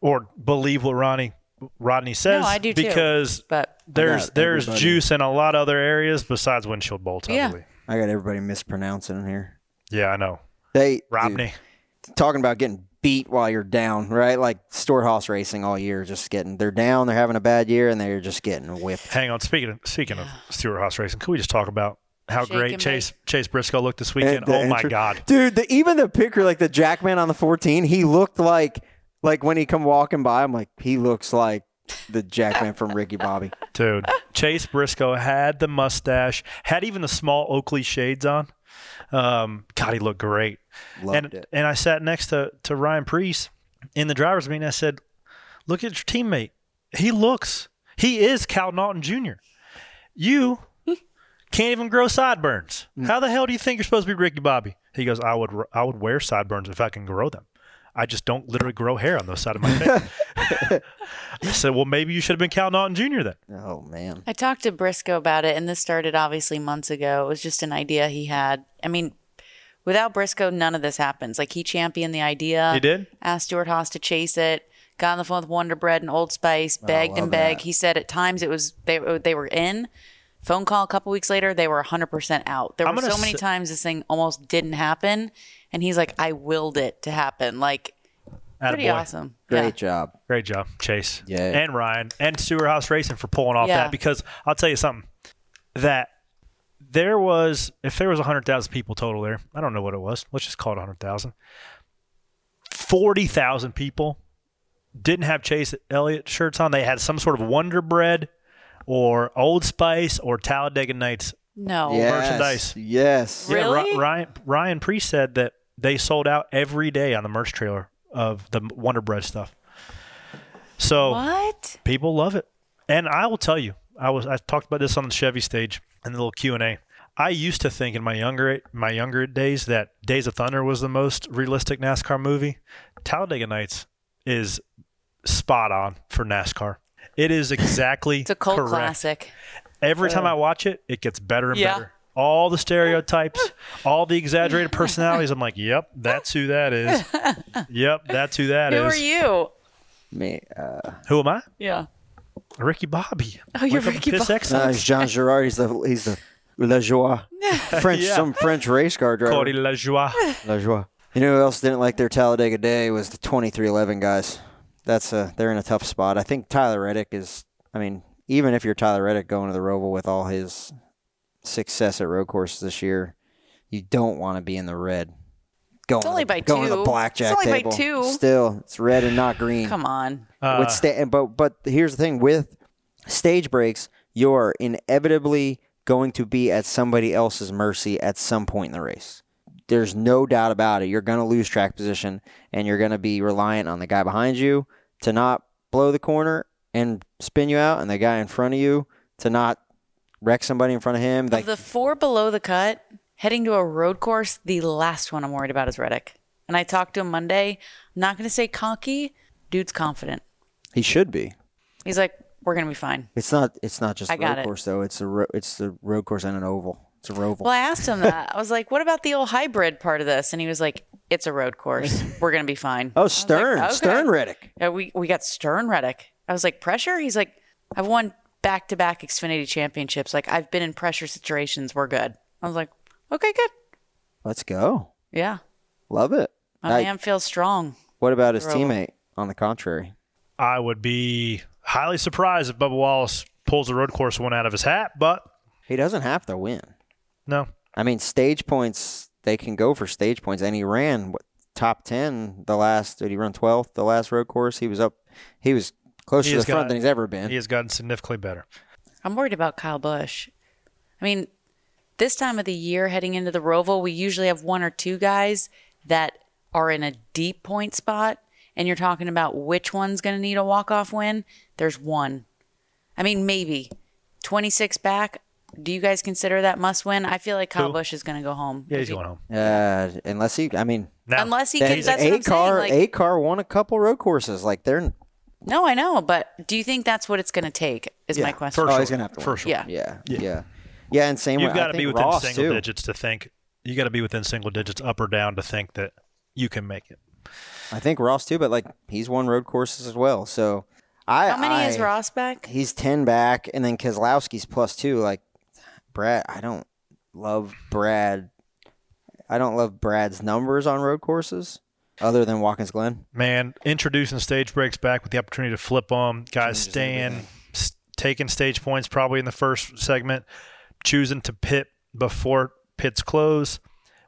or believe what Rodney Rodney says. No, I do too. because But there's there's everybody. juice in a lot of other areas besides windshield bolts. I Yeah. believe. I got everybody mispronouncing in here. Yeah, I know. They dude, Rodney. talking about getting beat while you're down, right? Like Stewart-Haas racing all year, just getting they're down, they're having a bad year, and they're just getting whipped. Hang on. Speaking of, speaking of Stewart Haas racing, can we just talk about how Shake great and Chase Chase Briscoe looked this weekend? The oh my intro- God. dude! The, even the picker, like the Jackman on the 14, he looked like like when he come walking by, I'm like, he looks like the Jackman from Ricky Bobby. Dude, Chase Briscoe had the mustache, had even the small Oakley shades on. Um, God, he looked great. Loved and it. and I sat next to, to Ryan Preece in the driver's meeting. I said, "Look at your teammate. He looks. He is Cal Naughton Jr. You can't even grow sideburns. Mm. How the hell do you think you're supposed to be Ricky Bobby?" He goes, "I would I would wear sideburns if I can grow them. I just don't literally grow hair on the side of my face. I said, well, maybe you should have been Cal Naughton Jr. then. Oh man. I talked to Briscoe about it, and this started obviously months ago. It was just an idea he had. I mean, without Briscoe, none of this happens. Like he championed the idea. He did? Asked Stewart-Haas to chase it. Got on the phone with Wonder Bread and Old Spice. Begged and begged. that. He said at times it was they they were in. Phone call a couple weeks later, they were 100% out. There I'm were so many s- times this thing almost didn't happen, and he's like, "I willed it to happen." Like, pretty Attaboy. awesome. Great Yeah. job. Great job, Chase. Yeah. And Ryan and Stewart-Haas Racing for pulling off Yeah. that because I'll tell you something that there was if there was 100,000 people total there, I don't know what it was. Let's just call it 100,000. 40,000 people didn't have Chase Elliott shirts on. They had some sort of Wonder Bread or Old Spice or Talladega Nights No. Yes. merchandise. Yes. Yeah, Really? Ryan Ryan Preece said that they sold out every day on the merch trailer of the Wonder Bread stuff. So What? people love it, and I will tell you, I was I talked about this on the Chevy stage in the little Q and A. I used to think in my younger my younger days that Days of Thunder was the most realistic NASCAR movie. Talladega Nights is spot on for NASCAR. It is exactly It's a cult correct. classic. Every time I watch it, it gets better and Yeah. better. All the stereotypes, all the exaggerated personalities. I'm like, yep, that's who that is. Yep, that's who that is. Who are you? Me. Uh, Who am I? Yeah. Ricky Bobby. Oh, you're Wake up Ricky Bobby. X no, Sucks. it's Jean Girard. He's the he's the La Joie. French Yeah. some French race car driver. Cody LaJoie. La Joie. You know who else didn't like their Talladega day was the 23XI guys. That's a they're in a tough spot. I think Tyler Reddick is. I mean, even if you're Tyler Reddick going to the Roval with all his success at road courses this year, you don't want to be in the red. Going It's only to the, by going to two. the blackjack It's only by table. two. Still, it's red and not green. Come on. Uh, with sta- but but here's the thing with stage breaks, you're inevitably going to be at somebody else's mercy at some point in the race. There's no doubt about it. You're going to lose track position, and you're going to be reliant on the guy behind you to not blow the corner and spin you out, and the guy in front of you to not wreck somebody in front of him. Like the four below the cut, heading to a road course, the last one I'm worried about is Reddick. And I talked to him Monday. I'm not going to say cocky. Dude's confident. he should be. He's like, we're going to be fine. It's not. It's not just I road it. course though. It's a ro- it's the road course and an oval. It's a roval. Well, I asked him that. I was like, what about the old hybrid part of this? And he was like, it's a road course. We're going to be fine. oh, Stern, okay. Stern Reddick. Yeah, we, we got Stern Reddick. I was like, pressure? He's like, I've won back to back Xfinity championships. Like, I've been in pressure situations. We're good. I was like, okay, good. Let's go. Yeah. Love it. My I- man feels strong. What about his Roval. teammate? On the contrary, I would be highly surprised if Bubba Wallace pulls a road course one out of his hat, but he doesn't have to win. No. I mean, stage points. They can go for stage points, and he ran what, top ten the last. Did he run twelfth the last road course? He was up. He was closer He to the has front got- than he's ever been. He has gotten significantly better. I'm worried about Kyle Busch. I mean, this time of the year, heading into the Roval, we usually have one or two guys that are in a deep point spot, and you're talking about which one's going to need a walk off win. There's one. I mean, maybe 26 back. Do you guys consider that must win? I feel like Kyle Who? Busch is going to go home. Yeah, he's going home. uh, unless he, I mean, Now, Unless he then can. he's That's what car. Like, a car won a couple road courses. Like they're no, I know, but do you think that's what it's going to take? Is my question. For oh, sure. he's gonna have to For win. sure. Yeah. yeah, yeah, yeah, And same. With You've got to be within Ross, single too. digits to think. You got to be within single digits, up or down, to think that you can make it. I think Ross too, but like he's won road courses as well. So I How many I, is Ross back? He's ten back, and then Keselowski's plus two. Like Brad, I don't love Brad. I don't love Brad's numbers on road courses, other than Watkins Glen. Man, introducing stage breaks back with the opportunity to flip them, guys Changes staying, s- taking stage points probably in the first segment, choosing to pit before pits close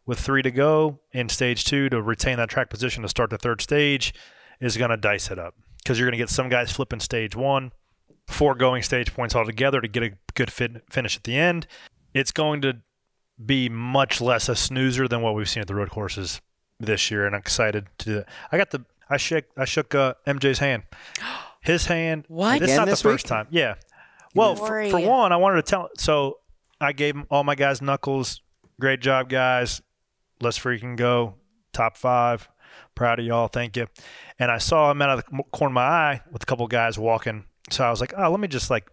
with three to go in stage two to retain that track position to start the third stage is going to dice it up because you're going to get some guys flipping stage one, foregoing stage points altogether to get a good fit, finish at the end. It's going to be much less a snoozer than what we've seen at the road courses this year, and I'm excited to do that. I got the I shook I shook uh, MJ's hand. His hand. What? It's Again not the first week? time. Yeah. Well, for, for one, I wanted to tell. So I gave all my guys knuckles. Great job, guys. Let's freaking go. Top five. Proud of y'all. Thank you. And I saw him out of the corner of my eye with a couple guys walking. So I was like, oh, let me just like,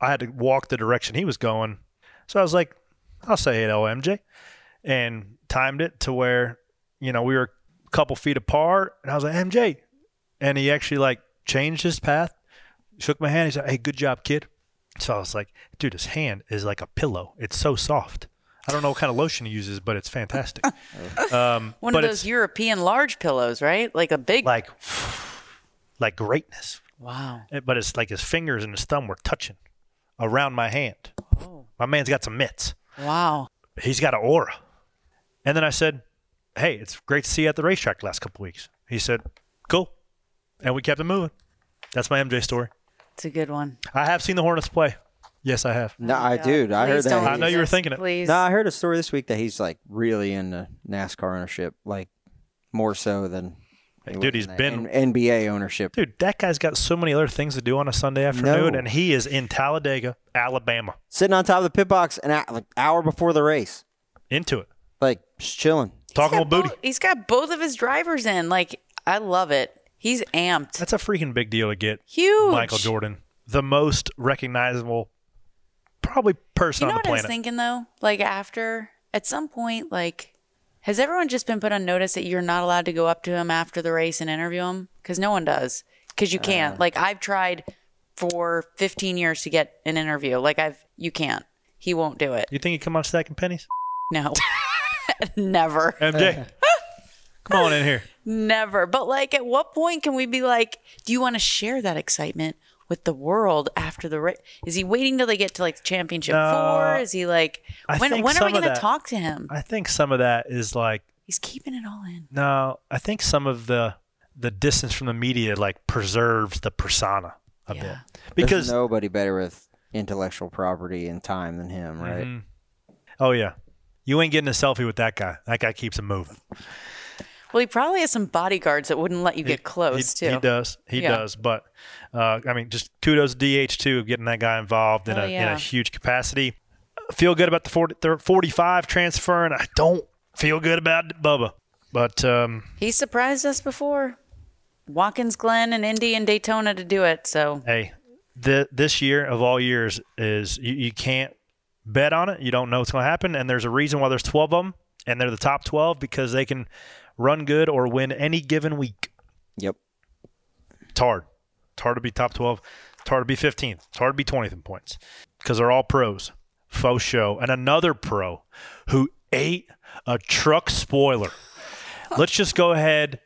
I had to walk the direction he was going. So I was like, I'll say hey to MJ and timed it to where, you know, we were a couple feet apart. And I was like, MJ. And he actually like changed his path, shook my hand. He said, hey, good job, kid. So I was like, dude, his hand is like a pillow. It's so soft. I don't know what kind of lotion he uses, but it's fantastic. Um, One but of it's those European large pillows, right? Like a big. like, like greatness. Wow. Eh, But it's like his fingers and his thumb were touching around my hand. Oh. My man's got some mitts. Wow. He's got an aura. And then I said, hey, it's great to see you at the racetrack the last couple weeks. He said, cool. And we kept it moving. That's my MJ story. It's a good one. I have seen the Hornets play. Yes, I have. No, I do. I heard that. I know you were thinking it. Please. No, I heard a story this week that he's like really into NASCAR ownership, like more so than he Dude, he's been- N- NBA ownership. Dude, that guy's got so many other things to do on a Sunday afternoon, No. and he is in Talladega, Alabama. Sitting on top of the pit box an hou- like hour before the race, Into it. like just chilling. Talking He's with got booty. both- he's got both of his drivers in. Like, I love it. He's amped. That's a freaking big deal to get Huge. Michael Jordan, the most recognizable, probably person You know on what the I was planet. thinking though? Like after, at some point, like, has everyone just been put on notice that you're not allowed to go up to him after the race and interview him? Because no one does. Because you Uh. can't. like I've tried for 15 years to get an interview. Like I've, you can't. He won't do it. You think he come on stacking pennies? No, never, MJ, come on in here. never. But like, at what point can we be like, do you want to share that excitement? With the world after the race, is he waiting till they get to like championship No. four? Is he like, I when when are we going to talk to him? I think some of that is like He's keeping it all in. no. I think some of the the distance from the media like preserves the persona a Yeah. bit There's because nobody better with intellectual property and time than him, right? Mhm. oh yeah, you ain't getting a selfie with that guy. That guy keeps it moving. Well, he probably has some bodyguards that wouldn't let you get close he, too. He does. He Yeah. does. But uh, I mean, just kudos to DH too of getting that guy involved in, Oh, a, in a huge capacity. Feel good about the 40, 45 transfer, and I don't feel good about Bubba. But um, He surprised us before. Watkins Glen and Indy and Daytona to do it. So hey, the, this year of all years is you, you can't bet on it. You don't know what's going to happen, and there's a reason why there's 12 of them, and they're the top 12 because they can run good or win any given week. Yep. It's hard. It's hard to be top 12. It's hard to be 15th. It's hard to be 20th in points because they're all pros. Faux show. And another pro who ate a truck spoiler. Let's just go ahead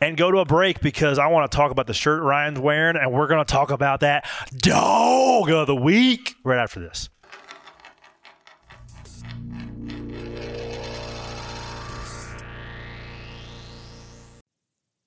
and go to a break because I want to talk about the shirt Ryan's wearing, and we're going to talk about that dog of the week right after this.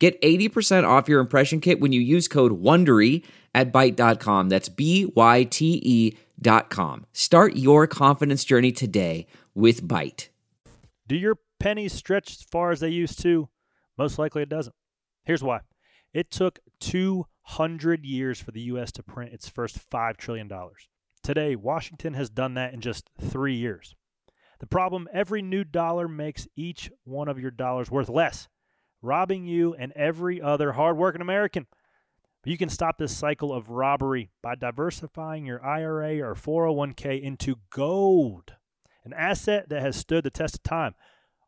Get 80% off your impression kit when you use code WONDERY at Byte.com. That's B-Y-T-E dot com. Start your confidence journey today with Byte. Do your pennies stretch as far as they used to? Most likely it doesn't. Here's why. It took 200 years for the U.S. to print its first $5 trillion. Today, Washington has done that in just three years. The problem every new dollar makes each one of your dollars worth less, robbing you and every other hardworking American. You can stop this cycle of robbery by diversifying your IRA or 401k into gold, an asset that has stood the test of time.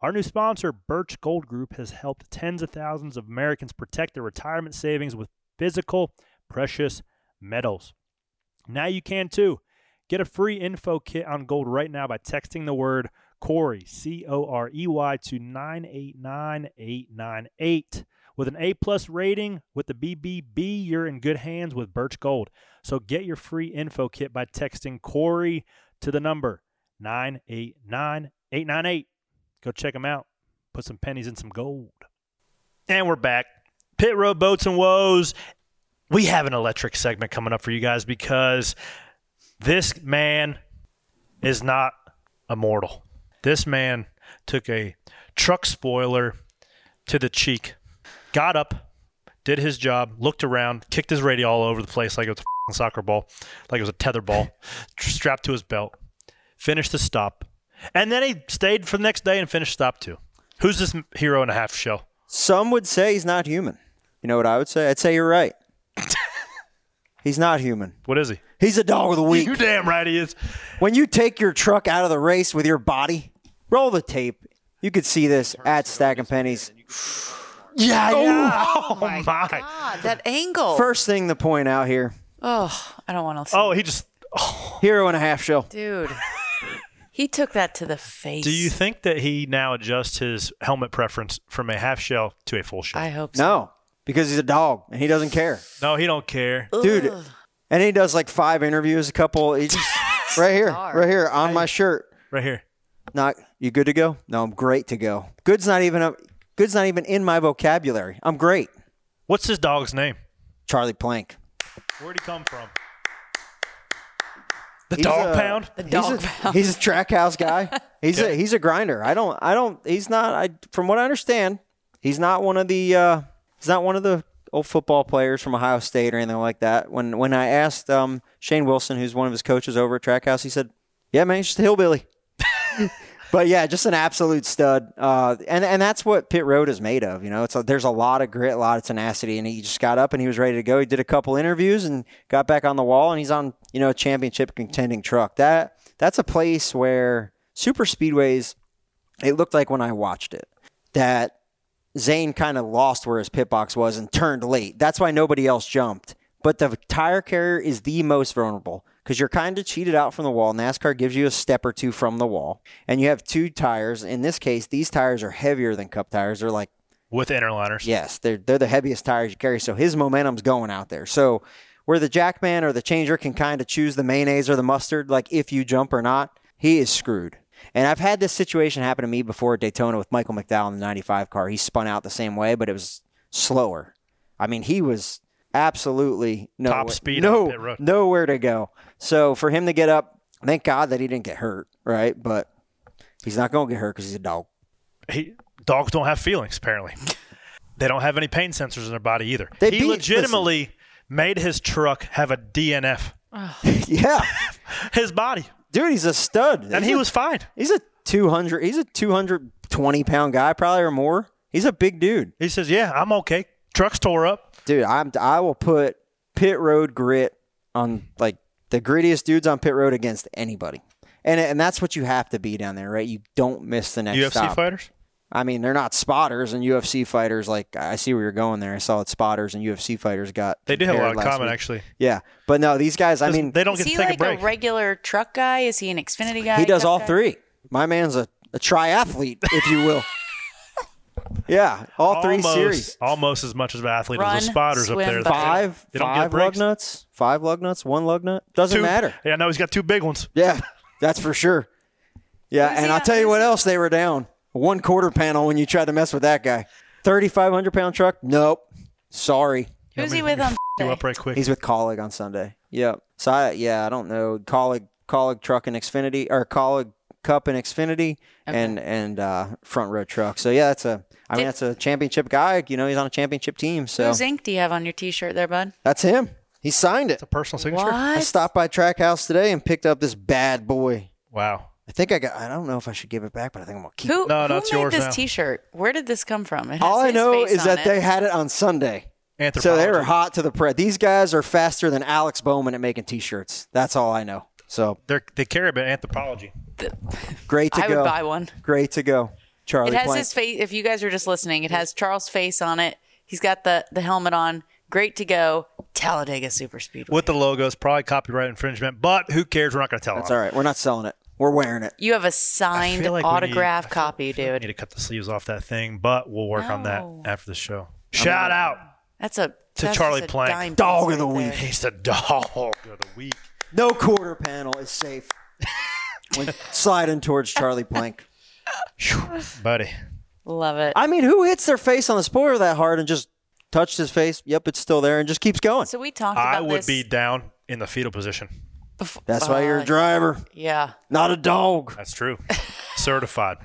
Our new sponsor, Birch Gold Group, has helped tens of thousands of Americans protect their retirement savings with physical, precious metals. Now you can too. Get a free info kit on gold right now by texting the word Corey, C O R E Y, to 989898. With an A plus rating with the BBB, you're in good hands with Birch Gold. So get your free info kit by texting Corey to the number 989898. Go check them out. put some pennies in some gold. And we're back. Pit Road Boats and Woes. We have an electric segment coming up for you guys because this man is not immortal. This man took a truck spoiler to the cheek, got up, did his job, looked around, kicked his radio all over the place like it was a f***ing soccer ball, like it was a tether ball, strapped to his belt, finished the stop, and then he stayed for the next day and finished stop two. Who's this hero and a half show? Some would say he's not human. You know what I would say? I'd say you're right. he's not human. What is he? He's a dog of the week. You damn right he is. When you take your truck out of the race with your body, roll the tape. You could see this at Stacking Pennies. Yeah, yeah. Oh, my. Oh God, that angle. First thing to point out here oh, I don't want to. Oh, he just. Oh. hero and a half shell. dude. He took that to the face. Do you think that he now adjusts his helmet preference from a half shell to a full shell? I hope so. No, because he's a dog and he doesn't care. no, he don't care. Dude, and he does like five interviews, a couple. He just, right here, right here on my shirt. Right here. Not you good to go? No, I'm great to go. Good's not even a, good's not even in my vocabulary. I'm great. What's his dog's name? Charlie Plank. Where'd he come from? The He's dog a- pound? The He's dog a, pound. he's a Trackhouse guy. He's Yeah. a he's a grinder. I don't I don't he's not I from what I understand, he's not one of the uh he's not one of the old football players from Ohio State or anything like that. When when I asked um Shane Wilson, who's one of his coaches over at Trackhouse, he said, Yeah, man, he's just a hillbilly. but yeah, just an absolute stud. Uh, and and that's what Pit Road is made of. You know, it's a, there's a lot of grit, a lot of tenacity, and he just got up and he was ready to go. He did a couple interviews and got back on the wall, and he's on you know a championship contending truck. That that's a place where super speedways. It looked like when I watched it that Zane kind of lost where his pit box was and turned late. That's why nobody else jumped. But the tire carrier is the most vulnerable because you're kind of cheated out from the wall. NASCAR gives you a step or two from the wall, and you have two tires. In this case, these tires are heavier than Cup tires. They're like With interliners. Yes, they're they're the heaviest tires you carry, so his momentum's going out there. So where the jackman or the changer can kind of choose the mayonnaise or the mustard, like if you jump or not, he is screwed. And I've had this situation happen to me before at Daytona with Michael McDowell in the 95 car. He spun out the same way, but it was slower. I mean, he was absolutely no Top speed on no, pit road. nowhere to go. So for him to get up, thank God that he didn't get hurt, right? But he's not going to get hurt because he's a dog. He, dogs don't have feelings, apparently. They don't have any pain sensors in their body either. They he beat- legitimately made his truck have a DNF. yeah, His body. dude, he's a stud, And He's he a- was fine. He's a 200 he's a 220 pound guy probably or more. He's a big dude. He says, Yeah, I'm okay. Truck's tore up. Dude, I'm I will put pit road grit on like the grittiest dudes on pit road against anybody. And and that's what you have to be down there, right? You don't miss the next UFC stop. fighters? I mean, they're not spotters and UFC fighters like I see where you're going there. I saw it spotters and UFC fighters got They do have a lot compared in common, week. actually. Yeah. But no, these guys, I mean, they don't Is get he to take like a break. regular truck guy? Is he an Xfinity guy? he does all guy? three. My man's a, a triathlete, if you will. yeah, all three almost, series. Almost as much as an athlete as Run, the spotters up there. Five, They don't get five lug nuts, five lug nuts, one lug nut. Doesn't Two- matter. Yeah, no, he's got two big ones. Yeah, that's for sure. Yeah, Who's and I'll tell you what else they were down. One quarter panel when you tried to mess with that guy. 3,500 pound truck? Nope. Sorry. Who's he with on? Do up right quick. He's with Kaulig on Sunday. Yep. So I, yeah, I don't know. Kaulig, Kaulig truck and Xfinity or Kaulig Cup and Xfinity and and uh, front row truck. So yeah, that's a. I mean, that's a championship guy. You know, he's on a championship team. So Whose ink do you have on your T-shirt there, bud? that's him. He signed it. It's a personal signature. What? I What? stopped by Trackhouse today and picked up this bad boy. Wow. I think I got. I don't know if I should give it back, but I think I'm gonna keep. Who, No, no, who it's made yours this now. T-shirt? Where did this come from? It has All I know face is that it. they had it on Sunday. So they were hot to the press. These guys are faster than Alex Bowman at making T-shirts. That's all I know. So They're, they care about anthropology. great to I go. I would buy one. Great to go, Charlie. It has Plank. his face. If you guys are just listening, it has Charles' face on it. He's got the the helmet on. Great to go. Talladega Super Speedway. With the logos, probably copyright infringement, but who cares? We're not going to tell That's them. all right. We're not selling it. We're wearing it. You have a signed like autograph need- I feel- copy, I feel like dude. need to cut the sleeves off that thing, but we'll work on that after the show. Shout out. That's a To that's Charlie just a Plank. Dog piece of the right week. there. He's the dog of the week. No quarter panel is safe. when sliding towards Charlie Plank. Buddy. Love it. I mean, who hits their face on the spoiler that hard and just touched his face? Yep, it's still there and just keeps going. so we talked about I would this. be down in the fetal position. bef- That's why you're a uh, driver, Yeah. not a dog. That's true. Certified.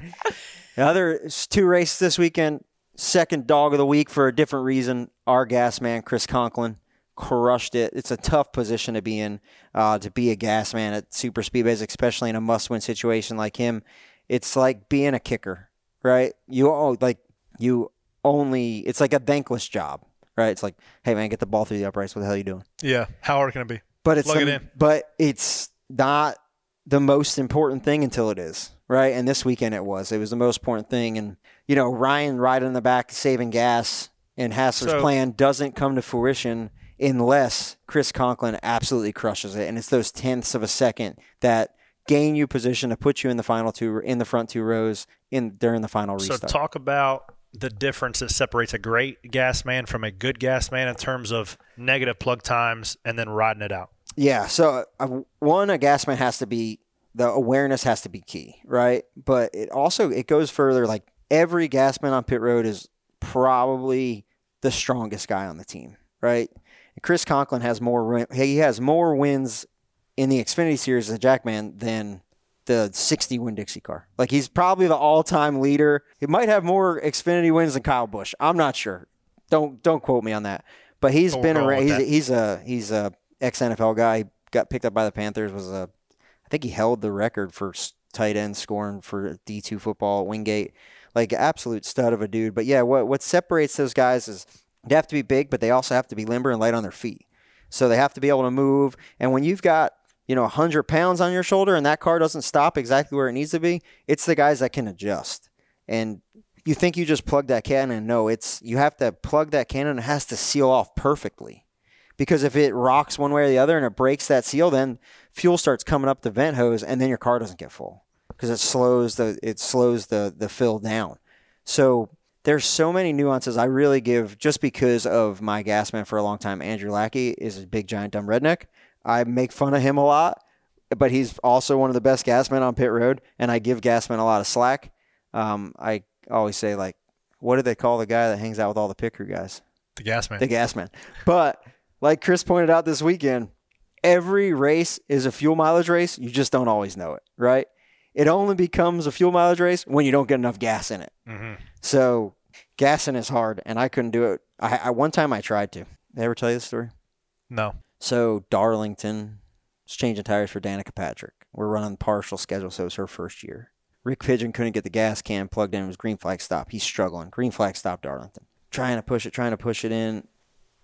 The other s- two races this weekend. Second dog of the week for a different reason. Our gas man, Chris Conklin, crushed it. It's a tough position to be in, uh, to be a gas man at super speedways, especially in a must-win situation like him. It's like being a kicker, right? You all like you only. It's like a thankless job, right? It's like, hey man, get the ball through the uprights. What the hell are you doing? Yeah. How hard can it be? But it's Plug it in. but it's not the most important thing until it is, right? And this weekend it was. It was the most important thing. And you know, Ryan riding in the back saving gas and Hassler's So- plan doesn't come to fruition unless Chris Conklin absolutely crushes it. And it's those tenths of a second that gain you position to put you in the final two in the front two rows in during the final race. So talk about the difference that separates a great gas man from a good gas man in terms of negative plug times and then riding it out. Yeah. So uh, one, a gas man has to be the awareness has to be key, right? But it also it goes further. Like every gas man on pit road is probably the strongest guy on the team, right? And Chris Conklin has more. He has more wins in the Xfinity Series as a Jackman than the 60 win Dixie car. Like he's probably the all time leader. He might have more Xfinity wins than Kyle Busch. I'm not sure. Don't don't quote me on that. But he's we're been around. He's, he's a he's a ex NFL guy. He got picked up by the Panthers. Was a I think he held the record for tight end scoring for D2 football at Wingate. Like absolute stud of a dude. But yeah, what what separates those guys is they have to be big, but they also have to be limber and light on their feet. So they have to be able to move. And when you've got you know 100 pounds on your shoulder and that car doesn't stop exactly where it needs to be, it's the guys that can adjust. And you think you just plug that cannon? No, it's you have to plug that cannon. It has to seal off perfectly because if it rocks one way or the other and it breaks that seal, then fuel starts coming up the vent hose, and then your car doesn't get full because it slows the it slows the the fill down. So there's so many nuances. I really give just because of my gas man for a long time. Andrew Lackey is a big giant dumb redneck. I make fun of him a lot, but he's also one of the best gas men on pit road, and I give Gasman a lot of slack. Um, I always say like, what do they call the guy that hangs out with all the pit crew guys? The gas man. the gas man. But like Chris pointed out this weekend, every race is a fuel mileage race. You just don't always know it, right? It only becomes a fuel mileage race when you don't get enough gas in it. So gassing is hard, and I couldn't do it. I, I one time I tried to. Did I ever tell you this story? no. So Darlington was changing tires for Danica Patrick. We're running partial schedule, so it was her first year. Rick Pigeon couldn't get the gas can plugged in. It was green flag stop. He's struggling. Green flag stop Darlington. Trying to push it, trying to push it in.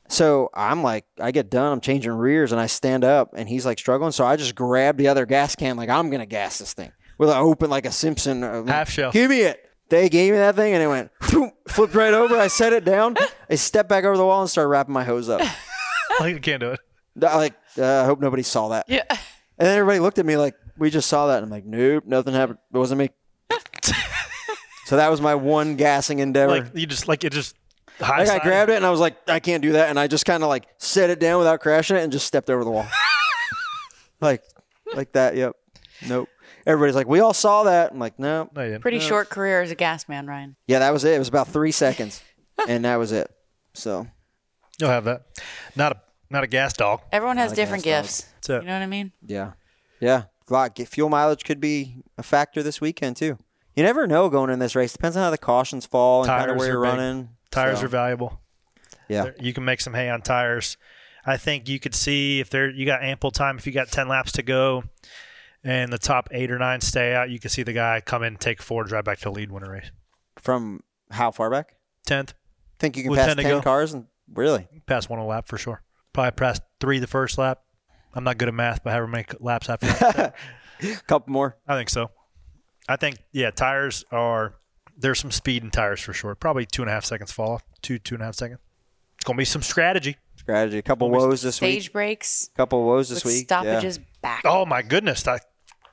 So I'm like, I get done. I'm changing rears, and I stand up, and he's like struggling. So I just grab the other gas can, like I'm gonna gas this thing with an open like a Simpson uh, Half shell. Give me it. They gave me that thing, and it went flipped right over. I set it down. I stepped back over the wall and started wrapping my hose up. I can't do it. I like, uh, I hope nobody saw that. Yeah. And then everybody looked at me like, we just saw that. And I'm like, nope, nothing happened. It wasn't me. so that was my one gassing endeavor. Like you just like it just high like I grabbed it and I was like, I can't do that. And I just kind of like set it down without crashing it and just stepped over the wall. like, like that. Yep. Nope. Everybody's like, we all saw that. I'm like, no. No, you didn't. Pretty short career as a gas man, Ryan. Yeah, that was it. It was about three seconds. and that was it. So You'll have that. Not a not a gas dog. Everyone has different gifts. That's it. You know what I mean? Yeah. Yeah. Lot- Fuel mileage could be a factor this weekend, too. You never know going in this race. Depends on how the cautions fall and kind of Tires where you're big. running. Tires So, are valuable. Yeah. There- You can make some hay on tires. I think you could see if there you got ample time. If you got ten laps to go, and the top eight or nine stay out, you can see the guy come in, take four, drive back to the lead, win a race. From how far back? Tenth, Think you can With pass 10 10, go. cars? and Really? pass one a lap for sure. Probably passed three the first lap. I'm not good at math, but however many laps after that. A couple more. I think so. I think yeah, tires are there's some speed in tires for sure. Probably two and a half seconds fall off. Two two and a half seconds. It's gonna be some strategy. Strategy. A couple Almost woes this Stage week. Stage breaks A couple woes this with week. stoppages back. Oh my goodness, that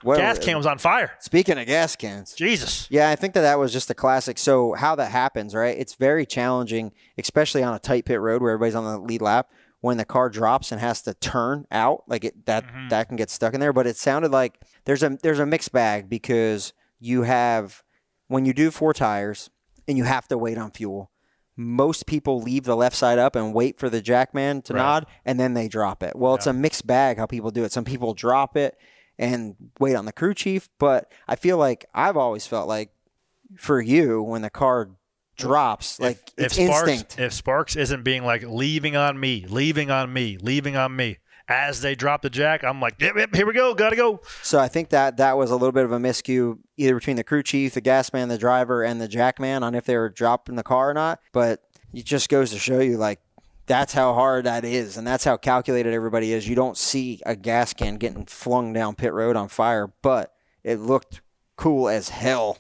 Well, gas can was on fire. Speaking of gas cans. Jesus. Yeah, I think that that was just a classic. So how that happens, right? It's very challenging, especially on a tight pit road where everybody's on the lead lap. When the car drops and has to turn out, like it, that, mm-hmm. that can get stuck in there. But it sounded like there's a there's a mixed bag because you have when you do four tires and you have to wait on fuel. Most people leave the left side up and wait for the jackman to Right. nod, and then they drop it. Well, it's a mixed bag how people do it. Some people drop it and wait on the crew chief, but I feel like I've always felt like for you when the car drops, like if it's Sparks, instinct. if Sparks isn't being like leaving on me, leaving on me, leaving on me as they drop the jack, I'm like, yep, yep, here we go, gotta go. So I think that that was a little bit of a miscue either between the crew chief, the gas man, the driver, and the jack man on if they were dropping the car or not. But it just goes to show you like that's how hard that is, and that's how calculated everybody is. You don't see a gas can getting flung down pit road on fire, but it looked cool as hell.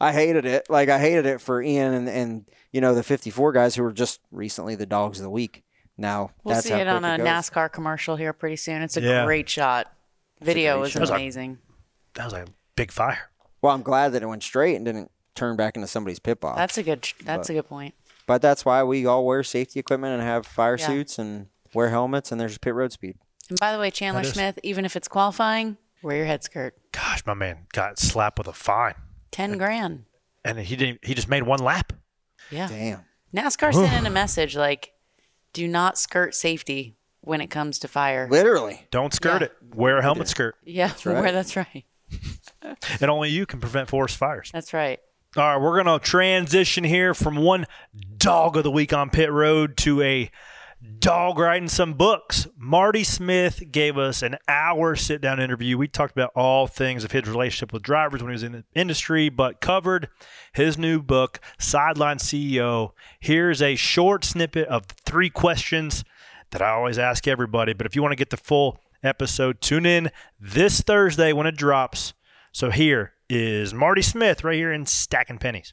I hated it. Like I hated it for Ian and, and you know the 54 guys who were just recently the dogs of the week. Now We'll that's see how it on a goes. NASCAR commercial here pretty soon. It's a Yeah. great shot. Video great was shot. That was a- amazing. That was like a big fire. Well, I'm glad that it went straight and didn't turn back into somebody's pit box. That's a good. That's a good point. But that's why we all wear safety equipment and have fire Yeah. suits and wear helmets and there's pit road speed. And by the way, Chandler Smith, even if it's qualifying, wear your head skirt. Gosh, my man got slapped with a fine, Ten grand. and he didn't. He just made one lap. Yeah. Damn. NASCAR sent in a message like, "Do not skirt safety when it comes to fire." Literally. Don't skirt Yeah. it. Wear a helmet skirt, yeah, right. where that's right. and only you can prevent forest fires. That's right. All right, we're going to transition here from one dog of the week on pit road to a dog writing some books. Marty Smith gave us an hour sit down interview. We talked about all things of his relationship with drivers when he was in the industry, but covered his new book, Sideline CEO. Here's a short snippet of three questions that I always ask everybody. But if you want to get the full episode, tune in this Thursday when it drops. So here is Marty Smith right here in Stacking Pennies.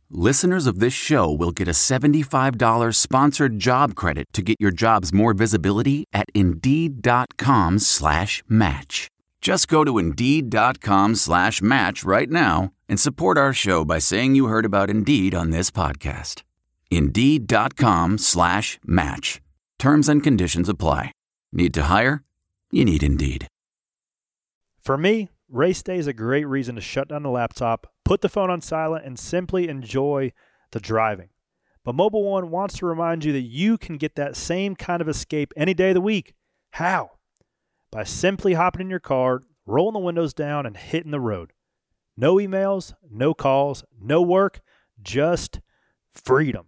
listeners of this show will get a $75 sponsored job credit to get your jobs more visibility at Indeed.com slash match. Just go to Indeed.com slash match right now and support our show by saying you heard about Indeed on this podcast. Indeed.com slash match. Terms and conditions apply. Need to hire? You need Indeed. For me, race day is a great reason to shut down the laptop, put the phone on silent, and simply enjoy the driving. But Mobil 1 wants to remind you that you can get that same kind of escape any day of the week. How? By simply hopping in your car, rolling the windows down, and hitting the road. No emails, no calls, no work, just freedom.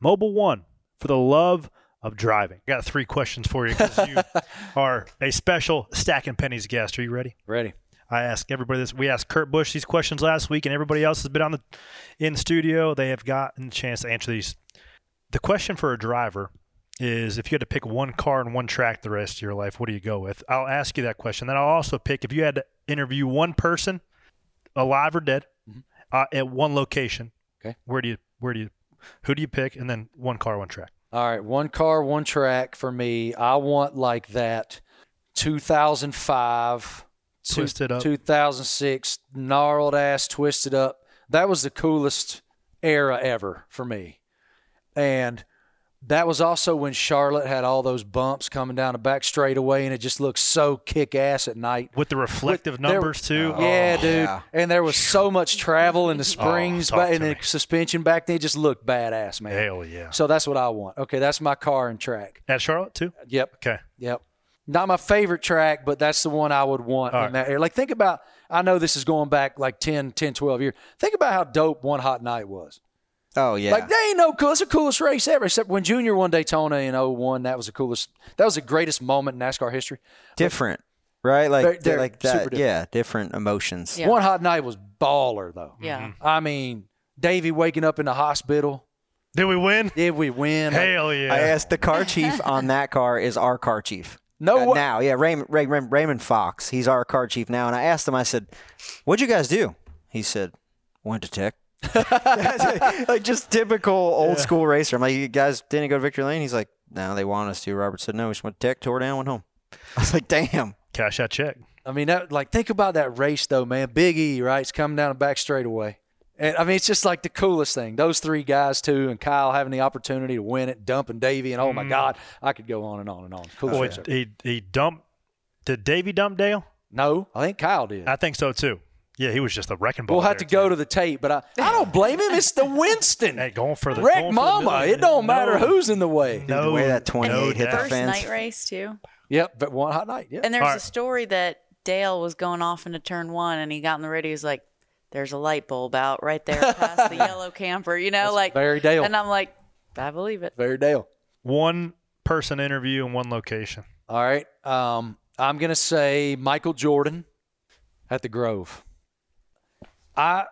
Mobil 1 for the love of driving. I got three questions for you because you are a special Stacking Pennies guest. Are you ready? Ready. I asked everybody this. We asked Kurt Busch these questions last week, and everybody else has been on the in the studio. They have gotten a chance to answer these. The question for a driver is: if you had to pick one car and one track the rest of your life, what do you go with? I'll ask you that question. Then I'll also pick if you had to interview one person, alive or dead, uh, at one location. Okay. Where do you where do you who do you pick? And then one car, one track. All right, one car, one track for me. I want like that 2005, two- Twisted up. 2006, gnarled ass, twisted up. That was the coolest era ever for me. And that was also when Charlotte had all those bumps coming down the back straightaway, and it just looked so kick ass at night. With the reflective There- numbers too. Yeah, Oh. dude. And there was so much travel in the oh, springs talk back, to and the me. suspension back then. It just looked badass, man. Hell yeah. So that's what I want. Okay, that's my car and track. At Charlotte too. Yep. Okay. Yep. Not my favorite track, but that's the one I would want All in right. that area. Like, think about, I know this is going back like 10, 10, 12 years. Think about how dope One Hot Night was. Oh yeah. Like, they ain't no cool. It's the coolest race ever, except when Junior won Daytona in 01. That was the coolest. That was the greatest moment in NASCAR history. different, right? Like They're- they're like super that. different. Yeah, different emotions. Yeah. One Hot Night was baller, though. Yeah. Mm-hmm. I mean, Davey waking up in the hospital. Did we win? Did we win? Hell yeah. I asked the car chief on that car is our car chief. No Uh, way. now, yeah, Raymond, Raymond Raymond Fox. He's our car chief now. And I asked him. I said, "What'd you guys do?" He said, "Went to tech." like just typical old school racer. I'm like, you guys didn't go to Victory Lane? He's like, no, they want us to. Robert said, no, we just went to tech, tore down, went home. I was like, damn. Cash that check. I mean, that, like think about that race though, man. Big E, right? It's coming down the back straightaway. And I mean, it's just like the coolest thing. Those three guys too, and Kyle having the opportunity to win it, dumping Davey, and oh my Mm. God, I could go on and on and on. Coolest Boy, race he he dumped. Did Davey dump Dale? No, I think Kyle did. I think so too. Yeah, he was just a wrecking ball. We'll have there, to go to the tape, but I, I don't blame him. It's the Winston. Hey, going for the Wreck going for the Mama. It don't matter No. who's in the way. Dude, the way that 28 no hit the doubt. First fence. night race too. Yep, but one hot night. Yeah. And there's All a right. story that Dale was going off into turn one, and he got in the radio. He's like, "There's a light bulb out right there past the yellow camper." You know, That's like very Dale. And I'm like, I believe it. Very Dale. One person interview in one location. All right. Um, I'm gonna say Michael Jordan at the Grove. I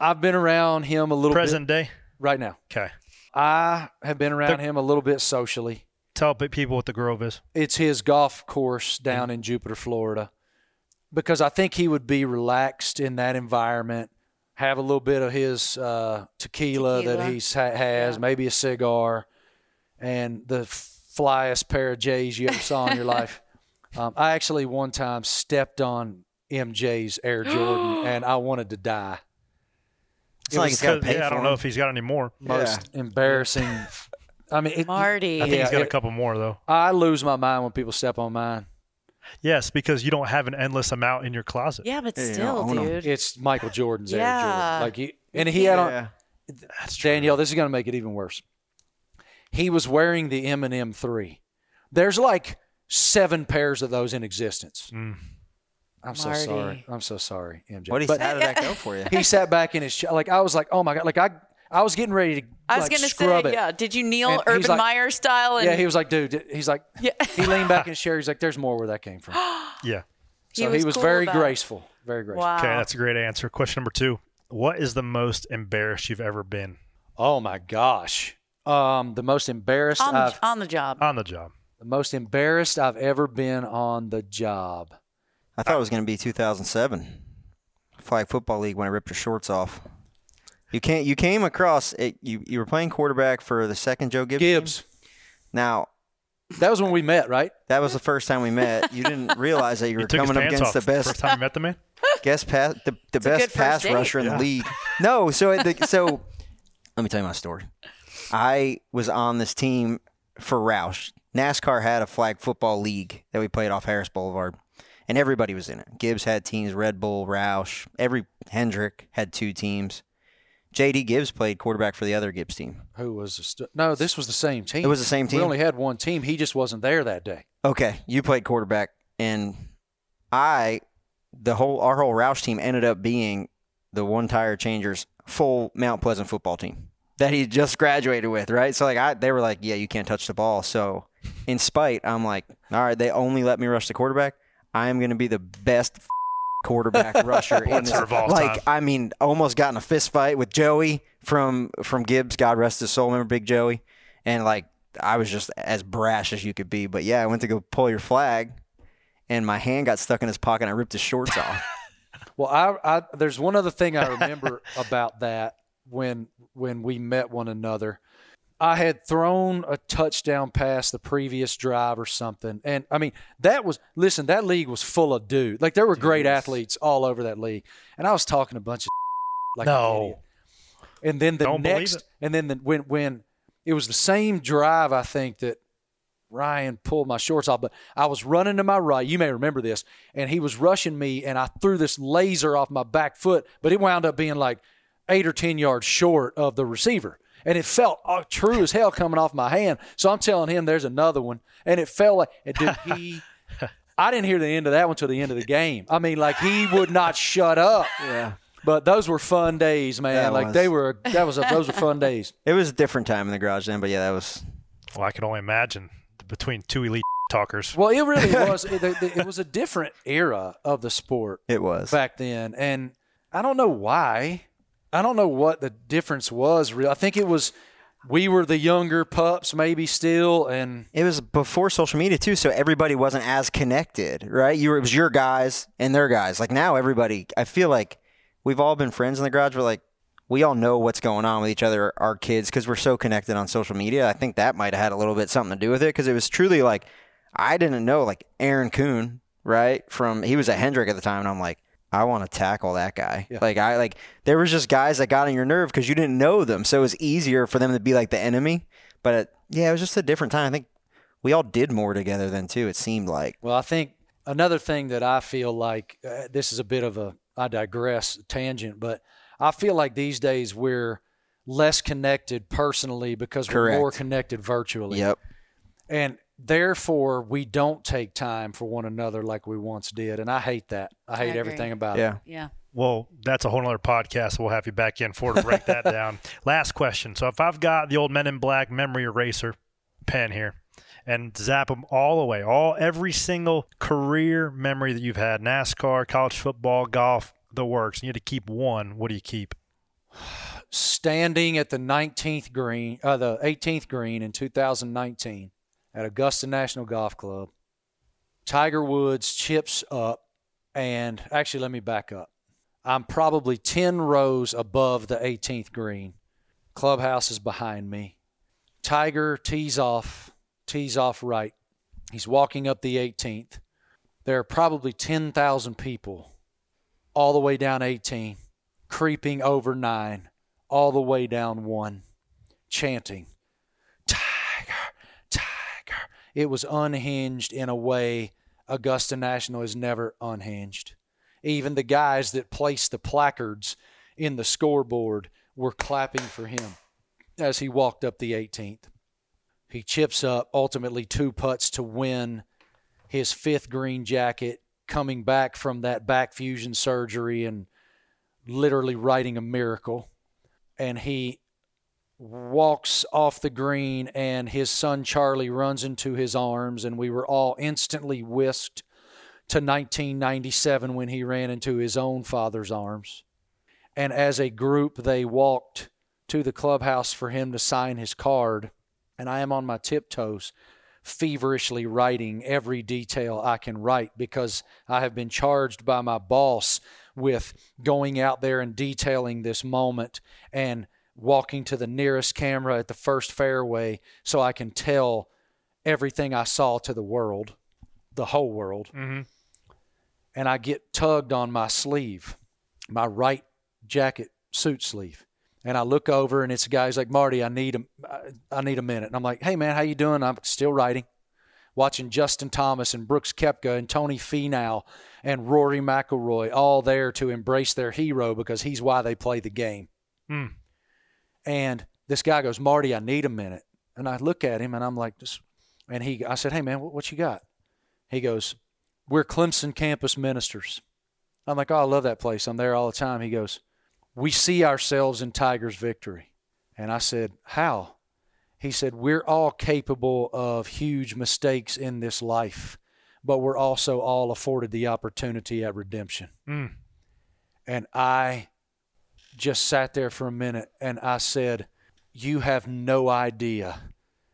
I've been around him a little Present bit day. right now. Okay. I have been around The- him a little bit socially. Tell people what the Grove is. It's his golf course down in Jupiter, Florida, because I think he would be relaxed in that environment. Have a little bit of his uh, tequila, that Tequila. he's ha- has, maybe a cigar, and the flyest pair of J's you ever saw in your life. Um, I actually one time stepped on MJ's Air Jordan, and I wanted to die. It's like he's got to pay yeah, I don't know if he's got any more. Most embarrassing. I mean, it, Marty. I think he's got a couple more though. I lose my mind when people step on mine. Yes, because you don't have an endless amount in your closet. Yeah, but still, don't own 'em. dude. It's Michael Jordan's Air Yeah. Jordan. Like he, and he had on Yeah. That's true. Danielle. This is going to make it even worse. He was wearing the M and M three. There's like seven pairs of those in existence. Mm. I'm so sorry. I'm so sorry, MJ. What do you, But how did that go for you? he sat back in his chair. Like I was like, oh my god. Like I, I was getting ready to. I was like, gonna scrub say, it. yeah. Did you kneel And he's Urban like- Meyer style? And Yeah, he was like, dude. He's like, Yeah. he leaned back in his chair. He's like, there's more where that came from. Yeah. So He he was was, cool very about it. graceful. Very graceful. wow. Okay, that's a great answer. Question number two. What is the most embarrassed you've ever been Oh my gosh. Um, the most embarrassed on, I've the, on the job. on the job? the most embarrassed I've ever been on the job. I thought it was going to be 2007 flag football league when I ripped your shorts off. You can't. You came across it. You you were playing quarterback for the second Joe Gibbs. team? Gibbs. Now That was when we met, right? that was the first time we met. You didn't realize that you were You took coming up against off the best first time you met the man. guest pass, the, the a best pass date. rusher in Yeah. the league. No, so it- the, so let me tell you my story. I was on this team for Roush. NASCAR had a flag football league that we played off Harris Boulevard, and everybody was in it. Gibbs had teams, Red Bull, Roush, every Hendrick had two teams. JD Gibbs played quarterback for the other Gibbs team. Who was the st- no? This was the same team. It was the same team? We only had one team. He just wasn't there that day. Okay, you played quarterback, and I, the whole our whole Roush team ended up being the one tire changers full Mount Pleasant football team that he just graduated with, right? So like I, they were like, yeah, you can't touch the ball. So in spite, I'm like, all right, they only let me rush the quarterback. I am going to be the best quarterback rusher in this. Blitzer of all Like time. I mean, almost got in a fist fight with Joey from from Gibbs. God rest his soul. Remember Big Joey? And like I was just as brash as you could be. But yeah, I went to go pull your flag, and my hand got stuck in his pocket. and I ripped his shorts off. Well, I, I there's one other thing I remember about that when when we met one another. I had thrown a touchdown pass the previous drive or something, and I mean that was listen. That league was full of dude. Like there were great athletes all over that league, and I was talking a bunch of like an No. idiot. And then the Don't next, and then the, when when it was the same drive, I think that Ryan pulled my shorts off, but I was running to my right. You may remember this, and he was rushing me, and I threw this laser off my back foot, but it wound up being like eight or ten yards short of the receiver, and it felt uh, true as hell coming off my hand. So I'm telling him, "There's another one," and it felt like, and dude, he. I didn't hear the end of that one till the end of the game. I mean, like he would not shut up. yeah, But those were fun days, man. That like was. they were. That was a, those were fun days. it was a different time in the garage then. But yeah, that was Well, I can only imagine between two elite talkers. Well, it really was. It, it, it was a different era of the sport it was. back then, and I don't know why. I don't know what the difference was. Real, I think it was we were the younger pups, maybe still, and It was before social media too, so everybody wasn't as connected, right? You were, it was your guys and their guys. Like now, everybody. I feel like we've all been friends in the garage, but like we all know what's going on with each other, our kids, because we're so connected on social media. I think that might have had a little bit something to do with it because it was truly like I didn't know like Aaron Kuhn, right? From he was a Hendrick at the time, and I'm like, I want to tackle that guy. Yeah. Like I like there was just guys that got on your nerve because you didn't know them, so it was easier for them to be like the enemy. But it, yeah, it was just a different time. I think we all did more together then too. It seemed like. Well, I think another thing that I feel like uh, this is a bit of a I digress tangent, but I feel like these days we're less connected personally because we're more connected virtually. Yep. And therefore we don't take time for one another like we once did, and I hate that. I hate agree. everything about Yeah. it. Yeah. Well, that's a whole other podcast. We'll have you back in for to break that down. Last question. So if I've got the old Men in Black memory eraser pen here and zap them all away, all every single career memory that you've had, NASCAR, college football, golf, the works, and you had to keep one, what do you keep? standing at the 19th green, uh, the 18th green in 2019 at Augusta National Golf Club. Tiger Woods chips up, and actually, let me back up. I'm probably 10 rows above the 18th green. Clubhouse is behind me. Tiger tees off, tees off right. He's walking up the 18th. There are probably 10,000 people all the way down 18, creeping over nine, all the way down one, chanting, Tiger, Tiger. It was unhinged in a way Augusta National is never unhinged. Even the guys that placed the placards in the scoreboard were clapping for him as he walked up the 18th. He chips up, ultimately two putts to win his fifth green jacket, coming back from that back fusion surgery and literally writing a miracle. And he walks off the green, and his son Charlie runs into his arms, and we were all instantly whisked to 1997 when he ran into his own father's arms. And as a group, they walked to the clubhouse for him to sign his card. And I am on my tiptoes, feverishly writing every detail I can write because I have been charged by my boss with going out there and detailing this moment and walking to the nearest camera at the first fairway so I can tell everything I saw to the world, the whole world. Mm-hmm. And I get tugged on my sleeve, my right jacket suit sleeve. And I look over and it's a guy. Like, Marty, I need a, I need a minute. And I'm like, Hey man, how you doing? I'm still writing, watching Justin Thomas and Brooks Koepka and Tony Finau and Rory McIlroy all there to embrace their hero because he's why they play the game. Hmm. And this guy goes, Marty, I need a minute. And I look at him and I'm like, just, and he, I said, Hey man, what, what you got? He goes, We're Clemson campus ministers. I'm like, Oh, I love that place. I'm there all the time. He goes, We see ourselves in Tiger's victory. And I said, How? He said, We're all capable of huge mistakes in this life, but we're also all afforded the opportunity at redemption. Mm. And I just sat there for a minute and I said, You have no idea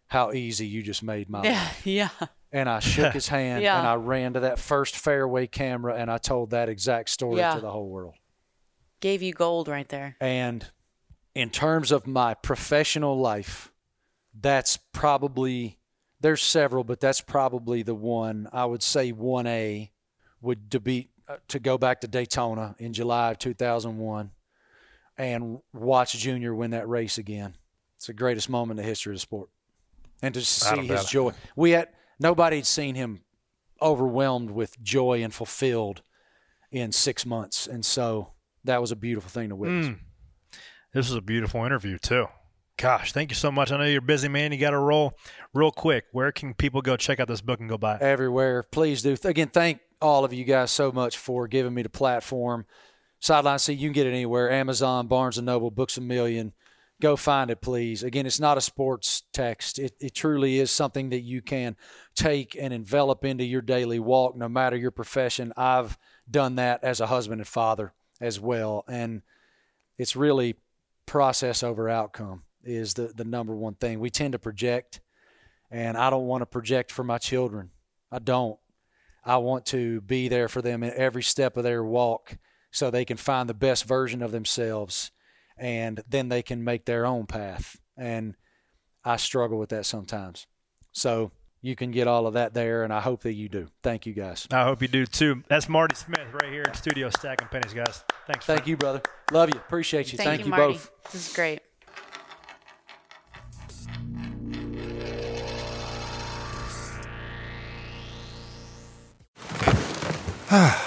how easy you just made my Yeah. life. Yeah. And I shook his hand Yeah. and I ran to that first fairway camera and I told that exact story Yeah. to the whole world. Gave you gold right there. And in terms of my professional life, that's probably there's several, but that's probably the one I would say 1A would to be uh, to go back to Daytona in July of 2001 and watch Junior win that race again. It's the greatest moment in the history of the sport. And to see his joy. We had nobody had seen him overwhelmed with joy and fulfilled in 6 months. And so that was a beautiful thing to witness. Mm. This was a beautiful interview too. Gosh, thank you so much. I know you're a busy man. You got to roll real quick. Where can people go check out this book and go buy it? everywhere. Please do. Again, thank all of you guys so much for giving me the platform. Sideline C, you can get it anywhere. Amazon, Barnes and Noble, Books a Million. Go find it, please. Again, it's not a sports text. It, it truly is something that you can take and envelop into your daily walk, no matter your profession. I've done that as a husband and father as well. And it's really process over outcome is the, the number one thing. We tend to project, and I don't want to project for my children. I don't. I want to be there for them in every step of their walk so they can find the best version of themselves and then they can make their own path. And I struggle with that sometimes. So you can get all of that there, and I hope that you do. Thank you, guys. I hope you do too. That's Marty Smith right here in studio stacking pennies, guys. Thanks. Thank you, brother. Love you. Appreciate you. Thank, Thank, you, you both. This is great.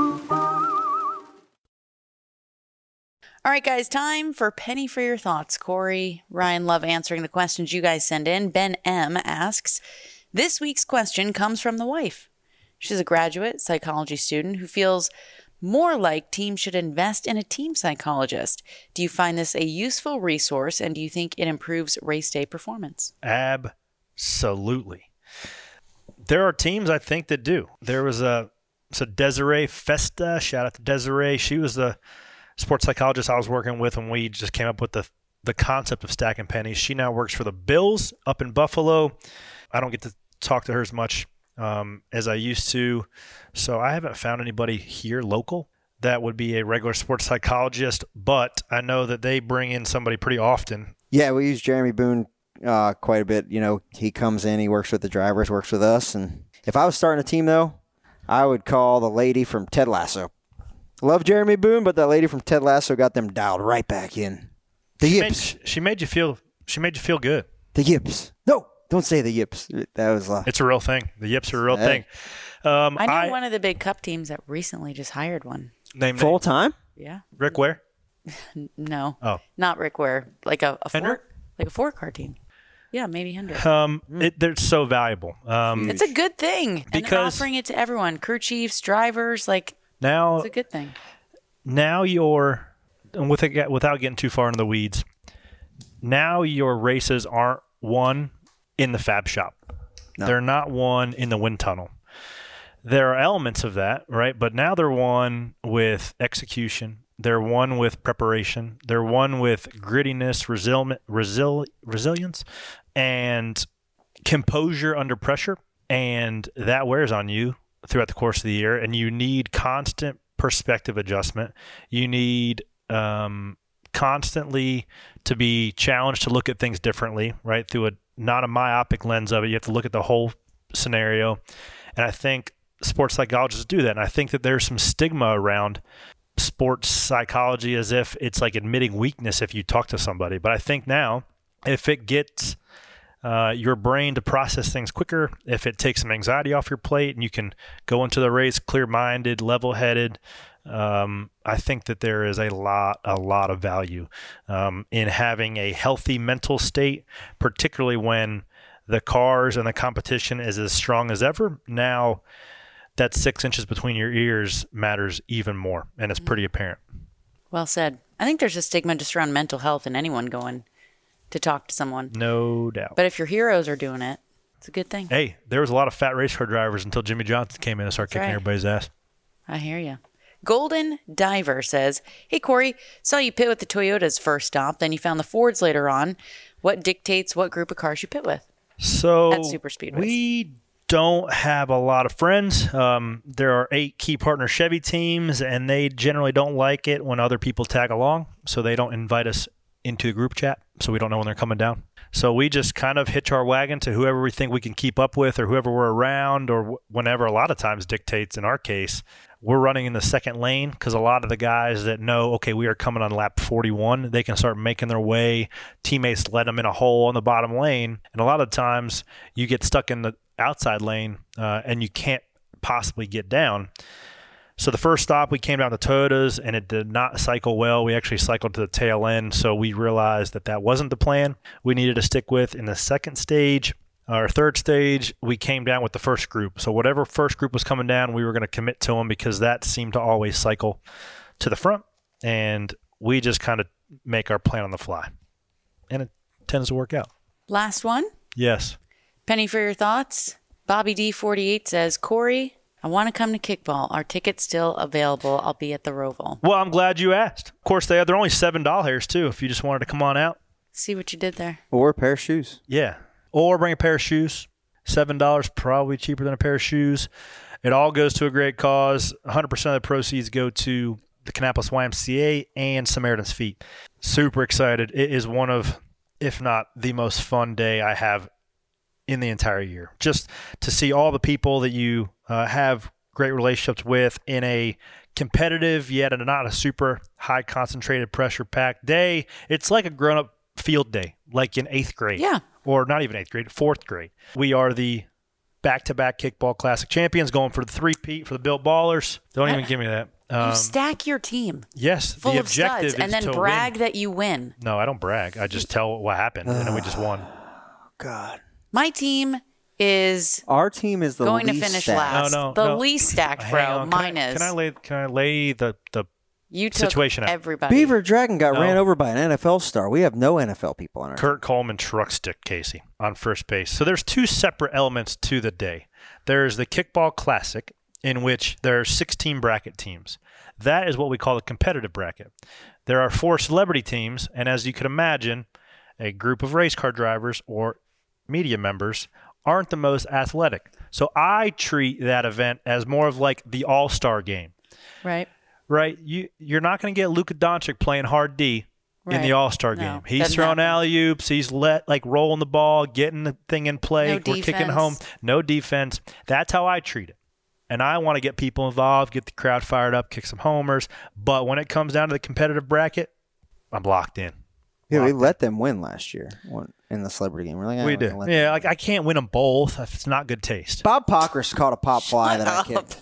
All right, guys, time for Penny for Your Thoughts. Corey, Ryan, love answering the questions you guys send in. Ben M asks This week's question comes from the wife. She's a graduate psychology student who feels more like teams should invest in a team psychologist. Do you find this a useful resource and do you think it improves race day performance? Absolutely. There are teams I think that do. There was a so Desiree Festa. Shout out to Desiree. She was the sports psychologist I was working with and we just came up with the the concept of stacking pennies. She now works for the Bills up in Buffalo. I don't get to talk to her as much um, as I used to, so I haven't found anybody here local that would be a regular sports psychologist. But I know that they bring in somebody pretty often. Yeah, we use Jeremy Boone uh, quite a bit. You know, he comes in, he works with the drivers, works with us. And if I was starting a team, though, I would call the lady from Ted Lasso. Love Jeremy Boone, but that lady from Ted Lasso got them dialed right back in. The She yips. made, she made you feel. She made you feel good. The yips. No, don't say the yips. That was uh, It's a real thing. The yips are a real Hey. thing. Um, I know I, one of the big cup teams that recently just hired one. name full time. Yeah. Rick Ware. No. Oh. Not Rick Ware. Like a, a four, Hendrick? like a four car team. Yeah, maybe Hendrick. Um, it, they're so valuable. Um, It's a good thing. and they're offering it to everyone. Crew chiefs, drivers, like now, it's a good thing. now you're, and with it, without getting too far into the weeds, now your races aren't won in the fab shop. They're not won in the wind tunnel. There are elements of that, right? But now they're won with execution. They're won with preparation. They're won with grittiness, resil- resil- resilience, and composure under pressure. And that wears on you throughout the course of the year. And you need constant perspective adjustment. You need um, constantly to be challenged to look at things differently, right? Through a not a myopic lens of it. You have to look at the whole scenario. And I think sports psychologists do that. And I think that there's some stigma around sports psychology as if it's like admitting weakness if you talk to somebody. But I think now, if it gets uh, your brain to process things quicker, if it takes some anxiety off your plate and you can go into the race clear minded, level headed, um, I think that there is a lot, a lot of value um, in having a healthy mental state, particularly when the cars and the competition is as strong as ever. Now, that six inches between your ears matters even more, and it's pretty apparent. Well said. I think there's a stigma just around mental health and anyone going to talk to someone. No doubt. But if your heroes are doing it, it's a good thing. Hey, there was a lot of fat race car drivers until Jimmie Johnson came in and started That's kicking right. everybody's ass. I hear you. Golden Diver says, Hey, Corey, saw you pit with the Toyotas first stop, then you found the Fords later on. What dictates what group of cars you pit with? So At super speedways. we don't have a lot of friends. Um, there are eight key partner Chevy teams, and they generally don't like it when other people tag along. So they don't invite us into the group chat, so we don't know when they're coming down. So we just kind of hitch our wagon to whoever we think we can keep up with, or whoever we're around, or whenever. A lot of times dictates in our case. We're running in the second lane because a lot of the guys that know, okay, we are coming on lap 41, they can start making their way. Teammates let them in a hole on the bottom lane. And a lot of times you get stuck in the outside lane uh, and you can't possibly get down. So the first stop, we came down to Toyotas, and it did not cycle well. We actually cycled to the tail end, so we realized that that wasn't the plan. We needed to stick with in the second stage. Our third stage, we came down with the first group. So whatever first group was coming down, we were going to commit to them because that seemed to always cycle to the front, and we just kind of make our plan on the fly, and it tends to work out. Last one. Yes. Penny for your thoughts. Bobby D48 says, Corey, I want to come to kickball. Our ticket's still available. I'll be at the Roval. Well, I'm glad you asked. Of course, they are. they're only seven dollars too. If you just wanted to come on out, See what you did there. Or a pair of shoes. yeah, or bring a pair of shoes. Seven dollars, probably cheaper than a pair of shoes. It all goes to a great cause. 100 percent of the proceeds go to the Kannapolis YMCA and Samaritan's Feet. Super excited! It is one of, if not the most fun day I have in the entire year. Just to see all the people that you uh, have great relationships with in a competitive yet not a super high concentrated pressure packed day. It's like a grown up field day, like in eighth grade. Yeah. Or not even eighth grade, fourth grade. We are the back to back kickball classic champions going for the three peat for the Bill Ballers. Don't even give me that. you Um, stack your team yes, full the of objective studs and then to brag win. that you win. No, I don't brag. I just tell what happened, and then we just won. God. My team is Our team is the going to least finish stacked. last. No, no, the no. least stacked, Hang bro. on. Can Mine I, is. Can I lay? Can I lay the the you took situation out? everybody. Beaver Dragon got No. ran over by an NFL star. We have no NFL people on our Kurt Coleman truck stick Casey on first base. So there's two separate elements to the day. There's the kickball classic, in which there are 16 bracket teams. That is what we call the competitive bracket. There are four celebrity teams, and as you could imagine, a group of race car drivers or media members aren't the most athletic. So I treat that event as more of like the all star game right. right? You you're not going to get Luka Doncic playing hard D in the All Star No, game. He's doesn't throwing alley oops. He's let like rolling the ball, getting the thing in play. No We're kicking home. No defense. That's how I treat it. And I want to get people involved, get the crowd fired up, kick some homers. But when it comes down to the competitive bracket, I'm locked in. Yeah, we let them win last year one- in the celebrity game. We're like, "Ah, we do. Yeah, like I can't win them both. It's not good taste. Bob Pockrass caught a pop fly that I kicked.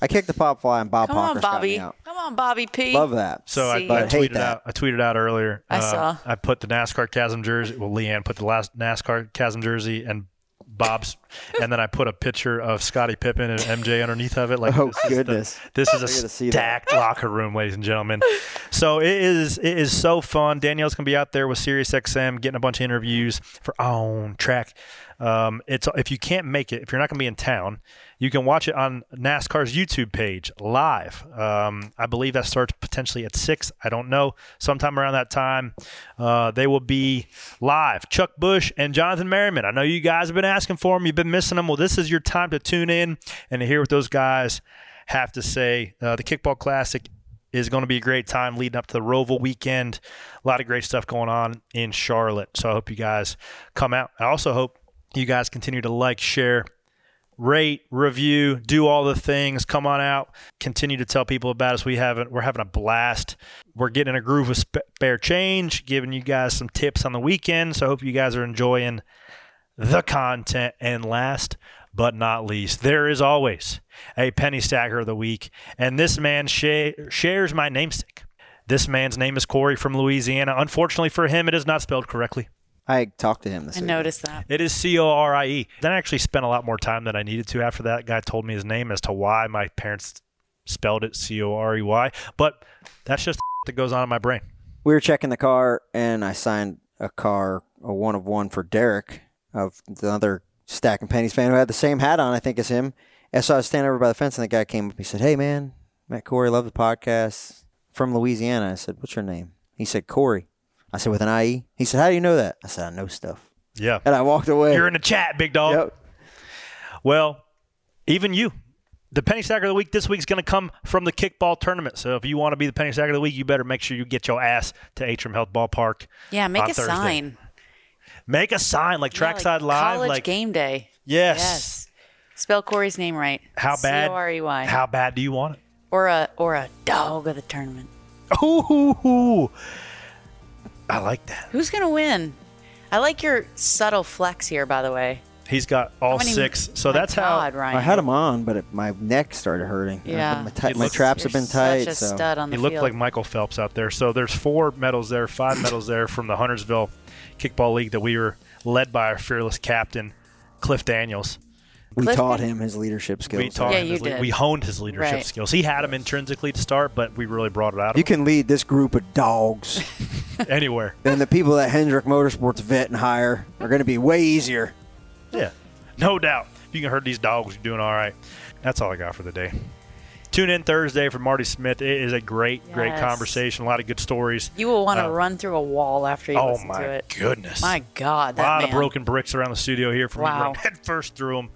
I kicked the pop fly and Bob Come Pockers on, got Bobby. me out. Come on, Bobby Come on, Bobby P. Love that. So I, See? I tweeted that. out. I tweeted out earlier. I uh, saw. I put the NASCAR Chasm jersey. Well, Leanne put the last NASCAR Chasm jersey and Bob's, and then I put a picture of Scottie Pippen and MJ underneath of it. Like, Oh, this is the- goodness. this is a stacked locker room, ladies and gentlemen. So it is. It is so fun. Danielle's gonna be out there with SiriusXM, getting a bunch of interviews for on track. Um, it's if you can't make it, if you're not gonna be in town, you can watch it on NASCAR's YouTube page live. Um, I believe that starts potentially at six. I don't know. Sometime around that time, uh, they will be live. Chuck Bush and Jonathan Merriman. I know you guys have been asking for them. You've been missing them. Well, this is your time to tune in and to hear what those guys have to say. Uh, the Kickball Classic is going to be a great time leading up to the Roval weekend. A lot of great stuff going on in Charlotte. So I hope you guys come out. I also hope you guys continue to like, share, rate, review, do all the things. Come on out. Continue to tell people about us. We haven't. We're having a blast. We're getting in a groove with spare change, giving you guys some tips on the weekend. So I hope you guys are enjoying the content. And last but not least, there is always a penny stacker of the week, and this man sha- shares my namesake. This man's name is Corey from Louisiana. Unfortunately for him, it is not spelled correctly. I talked to him this I week. noticed that. It is C O R I E. Then I actually spent a lot more time than I needed to after that guy told me his name as to why my parents spelled it C O R E Y. But that's just that goes on in my brain. We were checking the car, and I signed a car, a one of one for Derek, of the other Stacking Pennies fan who had the same hat on, I think, as him. And so I was standing over by the fence, and the guy came up. He said, "Hey, man, Matt Corey, love the podcast from Louisiana." I said, "What's your name?" He said, "Corey." I said, "With an I E." He said, "How do you know that?" I said, "I know stuff." Yeah. And I walked away. You're in the chat, big dog. Yep. Well, even you. The penny stacker of the week this week is going to come from the kickball tournament. So if you want to be the penny stacker of the week, you better make sure you get your ass to Atrium Health Ballpark. Yeah, make on a Thursday. sign. Make a sign like Yeah, Trackside like Live. College like game day. Yes. Yes. Spell Corey's name right. How bad? C-O-R-E-Y. How bad do you want it? Or a or a dog of the tournament. Ooh, I like that. Who's gonna win? I like your subtle flex here, by the way. He's got all many- six. So my that's God, how Ryan. I had him on, but it, my neck started hurting. Yeah. my, ti- He my looks- traps have You're been tight. Such a so stud on the he looked field. like Michael Phelps out there. So there's four medals there, five medals there from the Huntersville Kickball League that we were led by our fearless captain, Cliff Daniels. We Cliff taught him his leadership skills. We taught Yeah, him you his le- did. we honed his leadership Right. skills. He had them intrinsically to start, but we really brought it out. Of You him. can lead this group of dogs. anywhere. then the people that Hendrick Motorsports vet and hire are going to be way easier. Yeah, no doubt. If you can herd these dogs, you're doing all right. That's all I got for the day. Tune in Thursday for Marty Smith. It is a great, great conversation. A lot of good stories. You will want to Uh, run through a wall after you oh listen my to it. Oh my goodness. My God, a lot man. of broken bricks around the studio here from Wow. me running head first through them.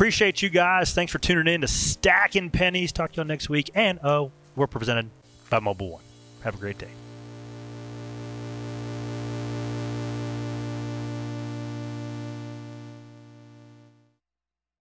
Appreciate you guys. Thanks for tuning in to Stacking Pennies. Talk to you all next week. And oh, we're presented by Mobil 1. Have a great day.